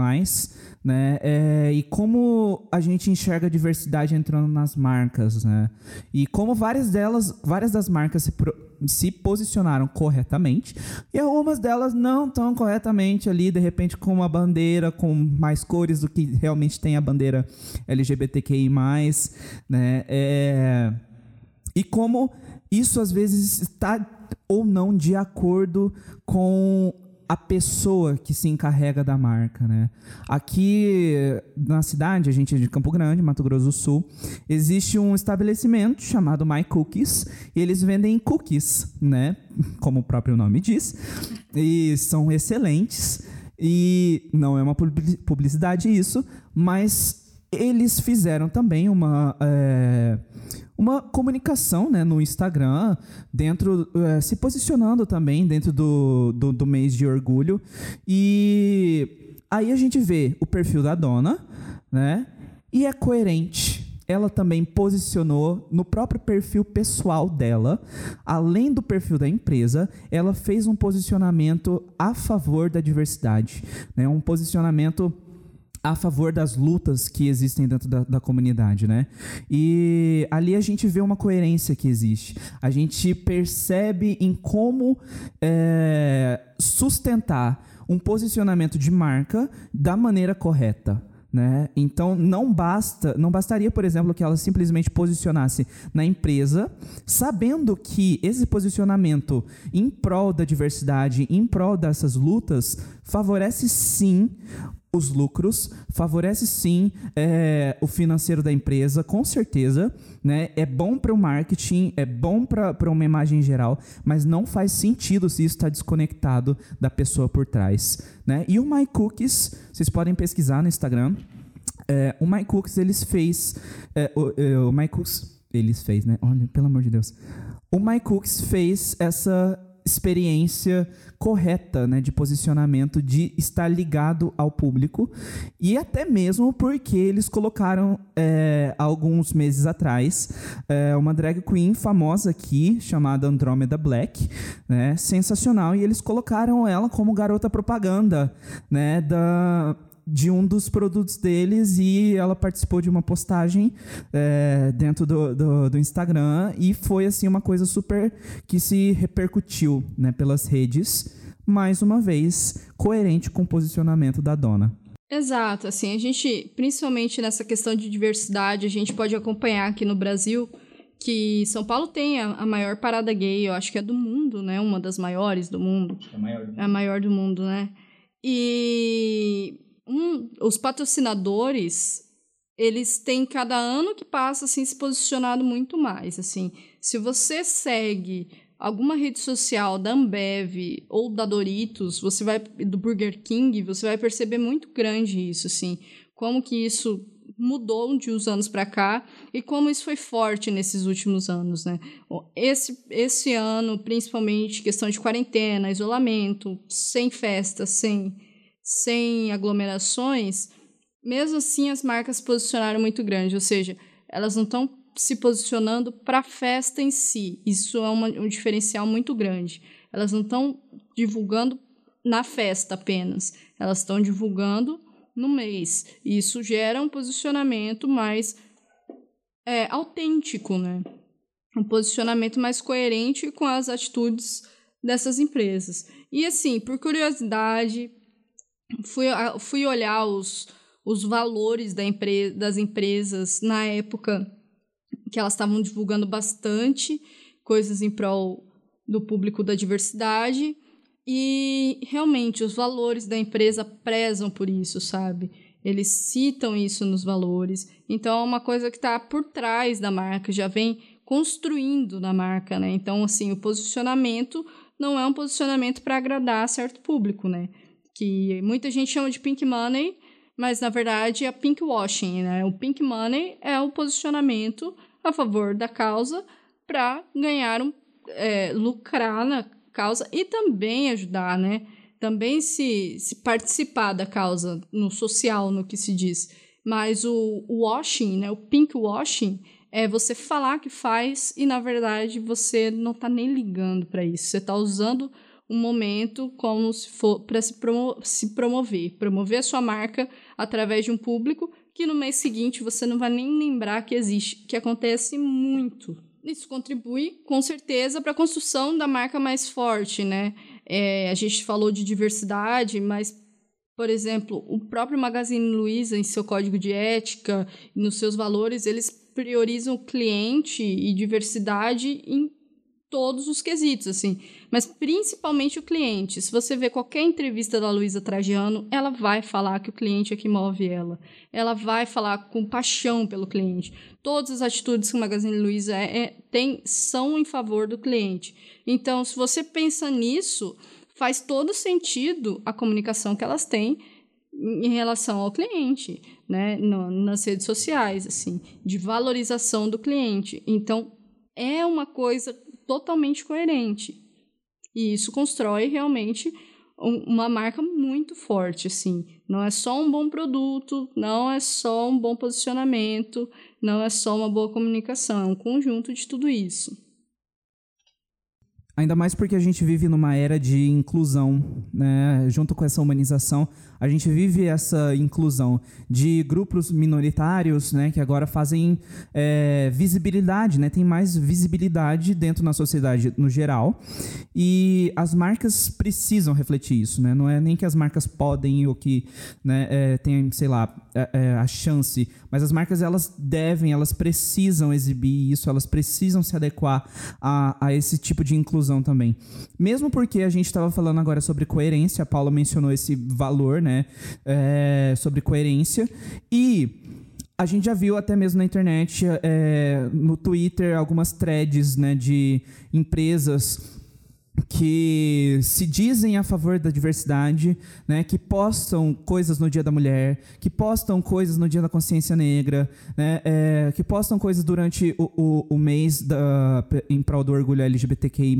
né, é, e como a gente enxerga a diversidade entrando nas marcas, né, e como várias delas, várias das marcas se, pro, se posicionaram corretamente e algumas delas não tão corretamente ali, de repente com uma bandeira com mais cores do que realmente tem a bandeira LGBTQI+, né? É... E como isso às vezes está ou não de acordo com a pessoa que se encarrega da marca, né? Aqui na cidade, a gente é de Campo Grande, Mato Grosso do Sul, existe um estabelecimento chamado My Cookies e eles vendem cookies, né? [LAUGHS] Como o próprio nome diz, e são excelentes. E não é uma publicidade isso, mas eles fizeram também uma, é, uma comunicação né, no Instagram, dentro é, se posicionando também dentro do, do, do, mês de orgulho. E aí a gente vê o perfil da dona, né? E é coerente. Ela também posicionou no próprio perfil pessoal dela, além do perfil da empresa, ela fez um posicionamento a favor da diversidade, né? Um posicionamento a favor das lutas que existem dentro da, da, comunidade, né? E ali a gente vê uma coerência que existe. A gente percebe em como é, sustentar um posicionamento de marca da maneira correta. Né? Então não basta, não bastaria, por exemplo, que ela simplesmente posicionasse na empresa, sabendo que esse posicionamento em prol da diversidade, em prol dessas lutas, favorece sim os lucros, favorece sim é, o financeiro da empresa, com certeza. Né? É bom para o marketing, é bom para uma imagem geral, mas não faz sentido se isso está desconectado da pessoa por trás. Né? E o My Cookies, vocês podem pesquisar no Instagram. É, o My Cookies, eles fez. É, o, é, o My Cookies, eles fez, né? Olha, pelo amor de Deus. O My Cookies fez essa experiência correta né, de posicionamento, de estar ligado ao público, e até mesmo porque eles colocaram, é, alguns meses atrás, é, uma drag queen famosa aqui, chamada Andromeda Black, né, sensacional, e eles colocaram ela como garota propaganda né, da, de um dos produtos deles e ela participou de uma postagem é, dentro do, do, do, Instagram e foi assim uma coisa super que se repercutiu né, pelas redes, mais uma vez coerente com o posicionamento da dona. Exato, assim, a gente, principalmente nessa questão de diversidade, a gente pode acompanhar aqui no Brasil que São Paulo tem a, a maior parada gay, eu acho que é do mundo, né? Uma das maiores do mundo. É a maior do mundo. É a maior do mundo, né? E um, os patrocinadores eles têm cada ano que passa assim se posicionado muito mais assim se você segue alguma rede social da Ambev ou da Doritos você vai do Burger King você vai perceber muito grande isso assim como que isso mudou de uns anos para cá e como isso foi forte nesses últimos anos, né? Esse, esse ano, principalmente, questão de quarentena, isolamento, sem festas, sem, sem aglomerações, mesmo assim as marcas posicionaram muito grande, ou seja, elas não estão se posicionando para a festa em si. Isso é uma, um diferencial muito grande. Elas não estão divulgando na festa apenas, elas estão divulgando no mês. Isso gera um posicionamento mais é, autêntico, né? Um posicionamento mais coerente com as atitudes dessas empresas. E assim, por curiosidade, fui, fui olhar os, os valores da empre das empresas na época que elas estavam divulgando bastante coisas em prol do público da diversidade. E realmente os valores da empresa prezam por isso, sabe? Eles citam isso nos valores. Então é uma coisa que está por trás da marca, já vem construindo na marca, né? Então, assim, o posicionamento não é um posicionamento para agradar certo público, né? Que muita gente chama de pink money, mas na verdade é pink washing, né? O pink money é o posicionamento a favor da causa para ganhar um é, lucrar na causa e também ajudar, né? Também se, se participar da causa no social, no que se diz. Mas o, o washing, né? O pink washing é você falar que faz e na verdade você não está nem ligando para isso. Você está usando um momento como se for para se, promo se promover, promover a sua marca através de um público que no mês seguinte você não vai nem lembrar que existe, que acontece muito. Isso contribui, com certeza, para a construção da marca mais forte, né? É, a gente falou de diversidade, mas, por exemplo, o próprio Magazine Luiza, em seu código de ética, nos seus valores, eles priorizam cliente e diversidade em todos os quesitos, assim. Mas principalmente o cliente. Se você ver qualquer entrevista da Luísa Trajano, ela vai falar que o cliente é que move ela. Ela vai falar com paixão pelo cliente. Todas as atitudes que o Magazine Luiza é, é, tem são em favor do cliente. Então, se você pensa nisso, faz todo sentido a comunicação que elas têm em relação ao cliente, né, no, nas redes sociais, assim, de valorização do cliente. Então, é uma coisa totalmente coerente. E isso constrói realmente uma marca muito forte, assim. Não é só um bom produto, não é só um bom posicionamento, não é só uma boa comunicação, é um conjunto de tudo isso. Ainda mais porque a gente vive numa era de inclusão, né? Junto com essa humanização, a gente vive essa inclusão de grupos minoritários, né, que agora fazem é, visibilidade, né, tem mais visibilidade dentro da sociedade no geral. E as marcas precisam refletir isso, né? Não é nem que as marcas podem ou que né, é, tem, sei lá, é, é, a chance, mas as marcas elas devem, elas precisam exibir isso, elas precisam se adequar a, a esse tipo de inclusão também. Mesmo porque a gente estava falando agora sobre coerência, a Paula mencionou esse valor, né? É, sobre coerência. E a gente já viu até mesmo na internet, é, no Twitter, algumas threads né, de empresas que se dizem a favor da diversidade, né, que postam coisas no Dia da Mulher, que postam coisas no Dia da Consciência Negra, né, é, que postam coisas durante o, o, o, mês da, em prol do orgulho LGBTQI+.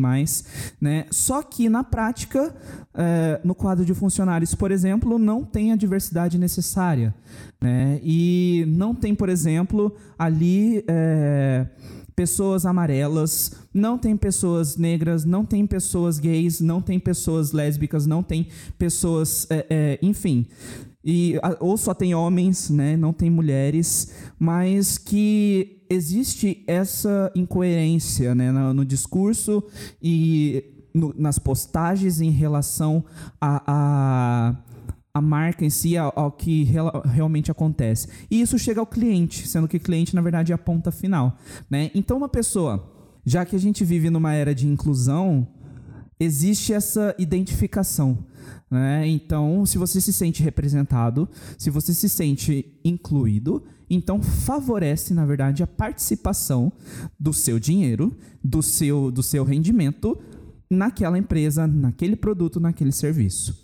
Né, só que, na prática, é, no quadro de funcionários, por exemplo, não tem a diversidade necessária. Né, e não tem, por exemplo, ali... É, pessoas amarelas, não tem pessoas negras, não tem pessoas gays, não tem pessoas lésbicas, não tem pessoas, é, é, enfim, e ou só tem homens, né, não tem mulheres, mas que existe essa incoerência, né, no, no discurso e no, nas postagens em relação a, a a marca em si ao, que real, realmente acontece. E isso chega ao cliente, sendo que o cliente, na verdade, é a ponta final. Né? Então, uma pessoa, já que a gente vive numa era de inclusão, existe essa identificação. Né? Então, se você se sente representado, se você se sente incluído, então favorece, na verdade, a participação do seu dinheiro, do seu, do seu rendimento naquela empresa, naquele produto, naquele serviço.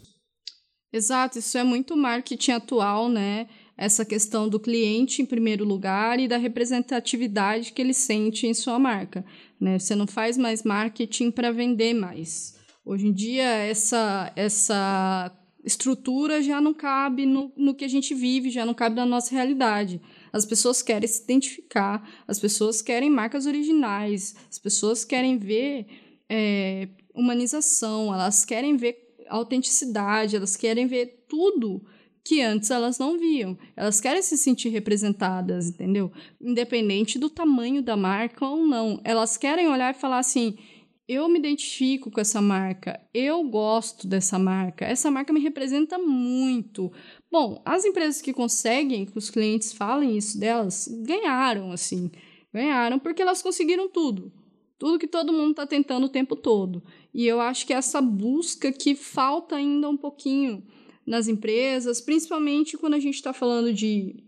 Exato, isso é muito marketing atual, né? essa questão do cliente em primeiro lugar e da representatividade que ele sente em sua marca. Né? Você não faz mais marketing para vender mais. Hoje em dia, essa, essa estrutura já não cabe no, no que a gente vive, já não cabe na nossa realidade. As pessoas querem se identificar, as pessoas querem marcas originais, as pessoas querem ver é, humanização, elas querem ver autenticidade, elas querem ver tudo que antes elas não viam. Elas querem se sentir representadas, entendeu? Independente do tamanho da marca ou não. Elas querem olhar e falar assim: eu me identifico com essa marca, eu gosto dessa marca, essa marca me representa muito. Bom, as empresas que conseguem que os clientes falem isso delas ganharam, assim. Ganharam porque elas conseguiram tudo. Tudo que todo mundo está tentando o tempo todo. E eu acho que essa busca que falta ainda um pouquinho nas empresas, principalmente quando a gente está falando de,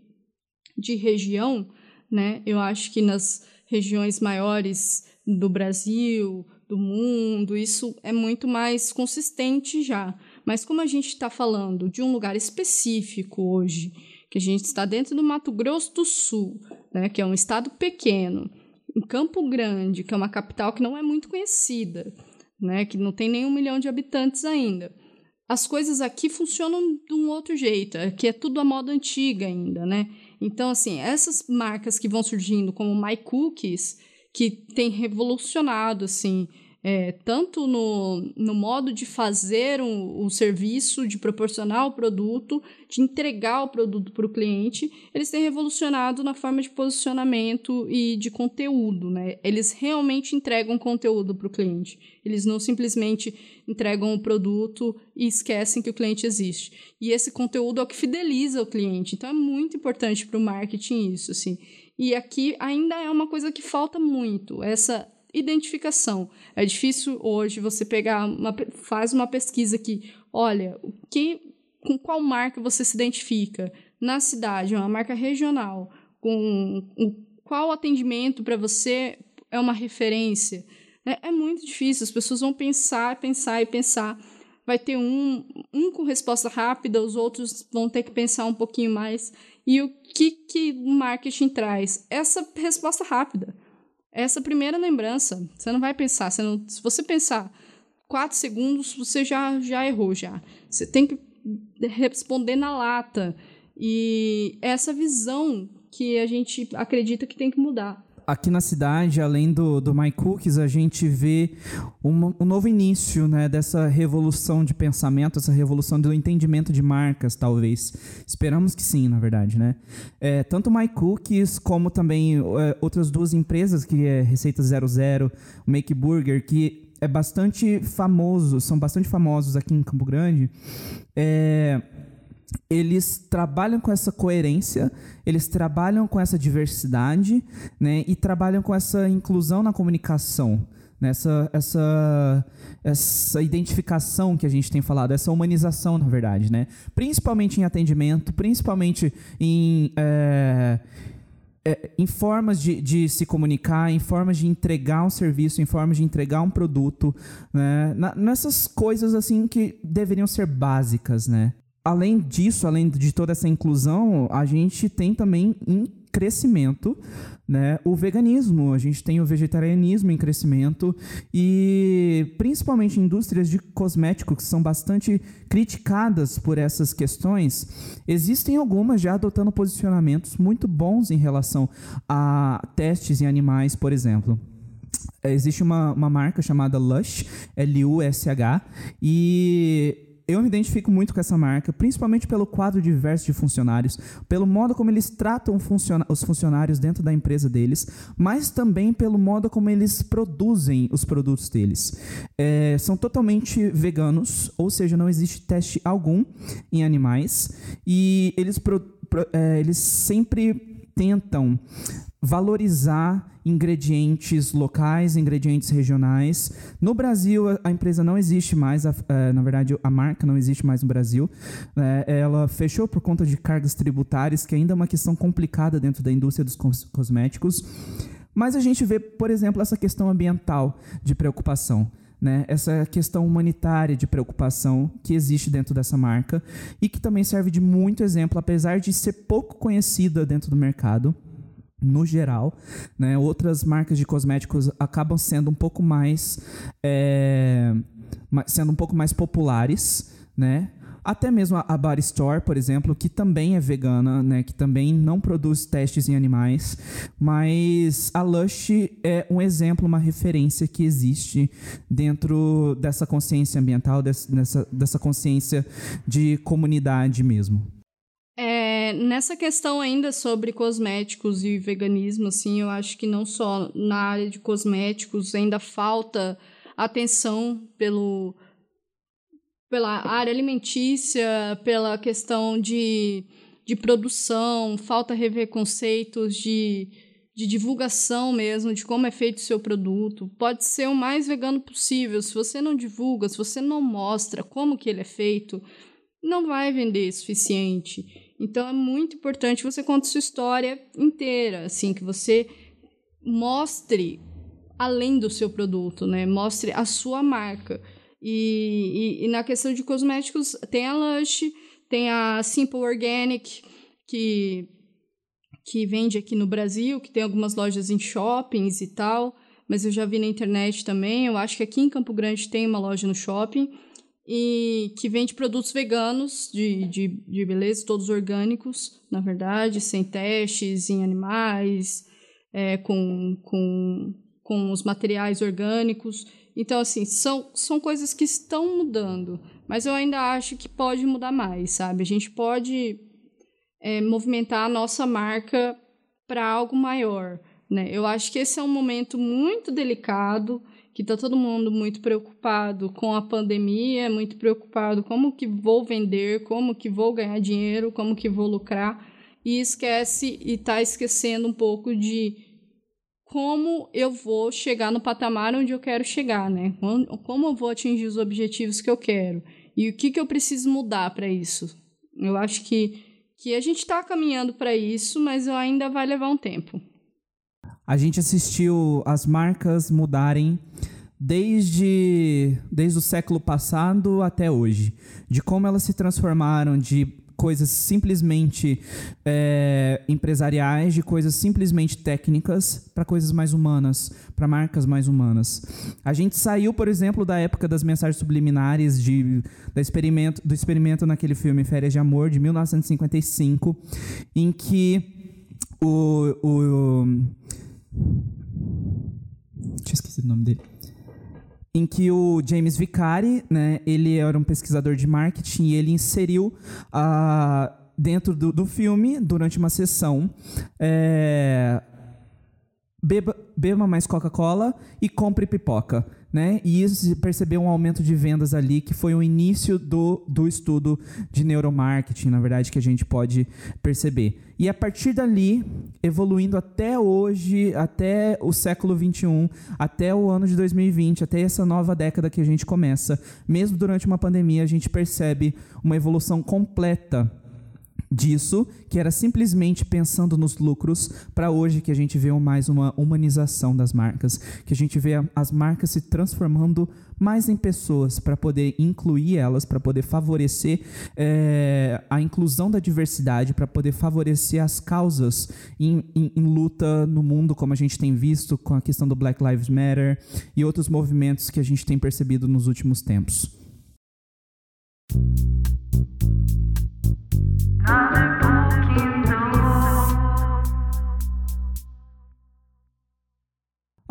de região, né? Eu acho que nas regiões maiores do Brasil, do mundo, isso é muito mais consistente já. Mas como a gente está falando de um lugar específico hoje, que a gente está dentro do Mato Grosso do Sul, né, que é um estado pequeno, em Campo Grande, que é uma capital que não é muito conhecida, né, que não tem nem um milhão de habitantes ainda as coisas aqui funcionam de um outro jeito, que é tudo a moda antiga ainda, né? Então, assim, essas marcas que vão surgindo, como My Cookies, que tem revolucionado, assim, é, tanto no, no modo de fazer um, um serviço, de proporcionar o produto, de entregar o produto para o cliente, eles têm revolucionado na forma de posicionamento e de conteúdo. Né? Eles realmente entregam conteúdo para o cliente. Eles não simplesmente entregam o produto e esquecem que o cliente existe. E esse conteúdo é o que fideliza o cliente. Então é muito importante para o marketing isso. Assim. E aqui ainda é uma coisa que falta muito, essa identificação. É difícil hoje você pegar uma faz uma pesquisa aqui, olha, que com qual marca você se identifica na cidade, uma marca regional, com qual atendimento para você é uma referência. É, é muito difícil, as pessoas vão pensar, pensar e pensar. Vai ter um, um com resposta rápida, os outros vão ter que pensar um pouquinho mais. E o que, que o marketing traz? Essa resposta rápida essa primeira lembrança. Você não vai pensar. Você não, se você pensar quatro segundos, você já, já errou já. Você tem que responder na lata. E essa visão que a gente acredita que tem que mudar aqui na cidade, além do, do My Cookies, a gente vê um, um, novo início né, dessa revolução de pensamento, essa revolução do entendimento de marcas, talvez. Esperamos que sim, na verdade. Né? É, tanto My Cookies como também é, outras duas empresas, que é Receita 00, Make Burger, que é bastante famoso, são bastante famosos aqui em Campo Grande. É, eles trabalham com essa coerência, eles trabalham com essa diversidade, né, e trabalham com essa inclusão na comunicação, nessa essa essa identificação que a gente tem falado, essa humanização, na verdade, né, principalmente em atendimento, principalmente em é, é, em formas de, de, se comunicar, em formas de entregar um serviço, em formas de entregar um produto, né? Na, nessas coisas assim que deveriam ser básicas, né? Além disso, além de toda essa inclusão, a gente tem também em crescimento né, o veganismo, a gente tem o vegetarianismo em crescimento e principalmente indústrias de cosméticos que são bastante criticadas por essas questões, existem algumas já adotando posicionamentos muito bons em relação a testes em animais, por exemplo. Existe uma, uma marca chamada Lush, L-U-S-H, e eu me identifico muito com essa marca, principalmente pelo quadro diverso de funcionários, pelo modo como eles tratam os funcionários dentro da empresa deles, mas também pelo modo como eles produzem os produtos deles. É, são totalmente veganos, ou seja, não existe teste algum em animais, e eles, pro, pro, é, eles sempre tentam valorizar ingredientes locais, ingredientes regionais. No Brasil, a empresa não existe mais, a, é, na verdade, a marca não existe mais no Brasil. É, ela fechou por conta de cargas tributárias, que ainda é uma questão complicada dentro da indústria dos cosméticos. Mas a gente vê, por exemplo, essa questão ambiental de preocupação. né? Essa questão humanitária de preocupação que existe dentro dessa marca e que também serve de muito exemplo, apesar de ser pouco conhecida dentro do mercado no geral, né? Outras marcas de cosméticos acabam sendo um pouco mais é, sendo um pouco mais populares, né? Até mesmo a, Bar Store, por exemplo, que também é vegana, né? Que também não produz testes em animais. Mas a Lush é um exemplo, uma referência que existe dentro dessa consciência ambiental, dessa, dessa consciência de comunidade mesmo. É, nessa questão ainda sobre cosméticos e veganismo, assim, eu acho que não só na área de cosméticos ainda falta atenção pelo pela área alimentícia, pela questão de, de produção, falta rever conceitos de, de divulgação mesmo, de como é feito o seu produto. Pode ser o mais vegano possível. Se você não divulga, se você não mostra como que ele é feito, não vai vender suficiente. Então é muito importante você conte sua história inteira, assim, que você mostre além do seu produto, né? Mostre a sua marca. E, e, e, na questão de cosméticos, tem a Lush, tem a Simple Organic, que, que vende aqui no Brasil, que tem algumas lojas em shoppings e tal, mas eu já vi na internet também. Eu acho que aqui em Campo Grande tem uma loja no shopping, e que vende produtos veganos de, de, de beleza, todos orgânicos, na verdade, sem testes em animais, é, com, com, com os materiais orgânicos. Então, assim, são, são coisas que estão mudando, mas eu ainda acho que pode mudar mais, sabe? A gente pode é, movimentar a nossa marca para algo maior, né? Eu acho que esse é um momento muito delicado, que está todo mundo muito preocupado com a pandemia, muito preocupado como que vou vender, como que vou ganhar dinheiro, como que vou lucrar, e esquece e está esquecendo um pouco de como eu vou chegar no patamar onde eu quero chegar, né? Como eu vou atingir os objetivos que eu quero e o que, que eu preciso mudar para isso. Eu acho que, que a gente está caminhando para isso, mas ainda vai levar um tempo. A gente assistiu as marcas mudarem desde, desde o século passado até hoje, de como elas se transformaram de coisas simplesmente é, empresariais, de coisas simplesmente técnicas, para coisas mais humanas, para marcas mais humanas. A gente saiu, por exemplo, da época das mensagens subliminares, de, experimento, do experimento naquele filme Férias de Amor, de 1955, em que o, o tinha esquecido o nome dele em que o James Vicari, né, ele era um pesquisador de marketing e ele inseriu uh, dentro do, do filme, durante uma sessão, é, beba, beba mais Coca-Cola e compre pipoca. Né? E isso percebeu um aumento de vendas ali, que foi o início do, do estudo de neuromarketing, na verdade, que a gente pode perceber. E a partir dali, evoluindo até hoje, até o século XXI, até o ano de 2020, até essa nova década que a gente começa, mesmo durante uma pandemia, a gente percebe uma evolução completa disso, que era simplesmente pensando nos lucros, para hoje que a gente vê mais uma humanização das marcas, que a gente vê as marcas se transformando mais em pessoas para poder incluir elas, para poder favorecer é, a inclusão da diversidade, para poder favorecer as causas em, em, em luta no mundo, como a gente tem visto com a questão do Black Lives Matter e outros movimentos que a gente tem percebido nos últimos tempos.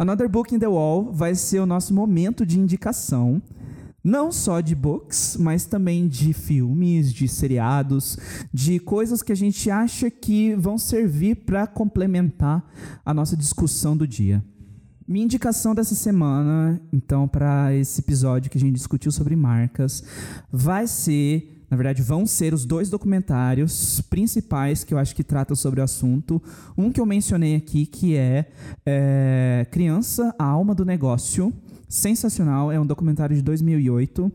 Another Book in the Wall vai ser o nosso momento de indicação, não só de books, mas também de filmes, de seriados, de coisas que a gente acha que vão servir para complementar a nossa discussão do dia. Minha indicação dessa semana, então, para esse episódio que a gente discutiu sobre marcas, vai ser na verdade, vão ser os dois documentários principais que eu acho que tratam sobre o assunto. Um que eu mencionei aqui, que é, é Criança, a Alma do Negócio. Sensacional, é um documentário de 2008.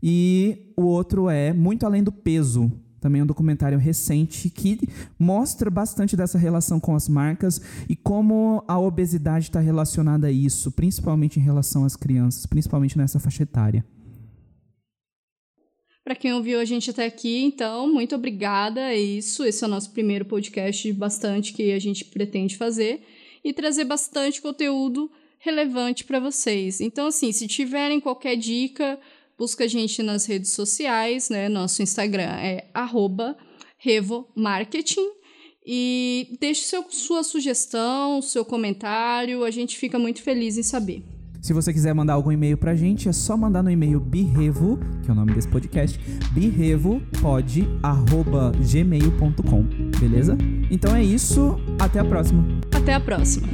E o outro é Muito Além do Peso, também é um documentário recente que mostra bastante dessa relação com as marcas e como a obesidade está relacionada a isso, principalmente em relação às crianças, principalmente nessa faixa etária. Para quem ouviu a gente até aqui, então, muito obrigada. É isso. Esse é o nosso primeiro podcast bastante que a gente pretende fazer e trazer bastante conteúdo relevante para vocês. Então, assim, se tiverem qualquer dica, busca a gente nas redes sociais, né? Nosso Instagram é revomarketing e deixe seu, sua sugestão, seu comentário, a gente fica muito feliz em saber. Se você quiser mandar algum e-mail pra gente, é só mandar no e-mail birrevo, que é o nome desse podcast, birrevopod@gmail.com, beleza? Então é isso, até a próxima. Até a próxima.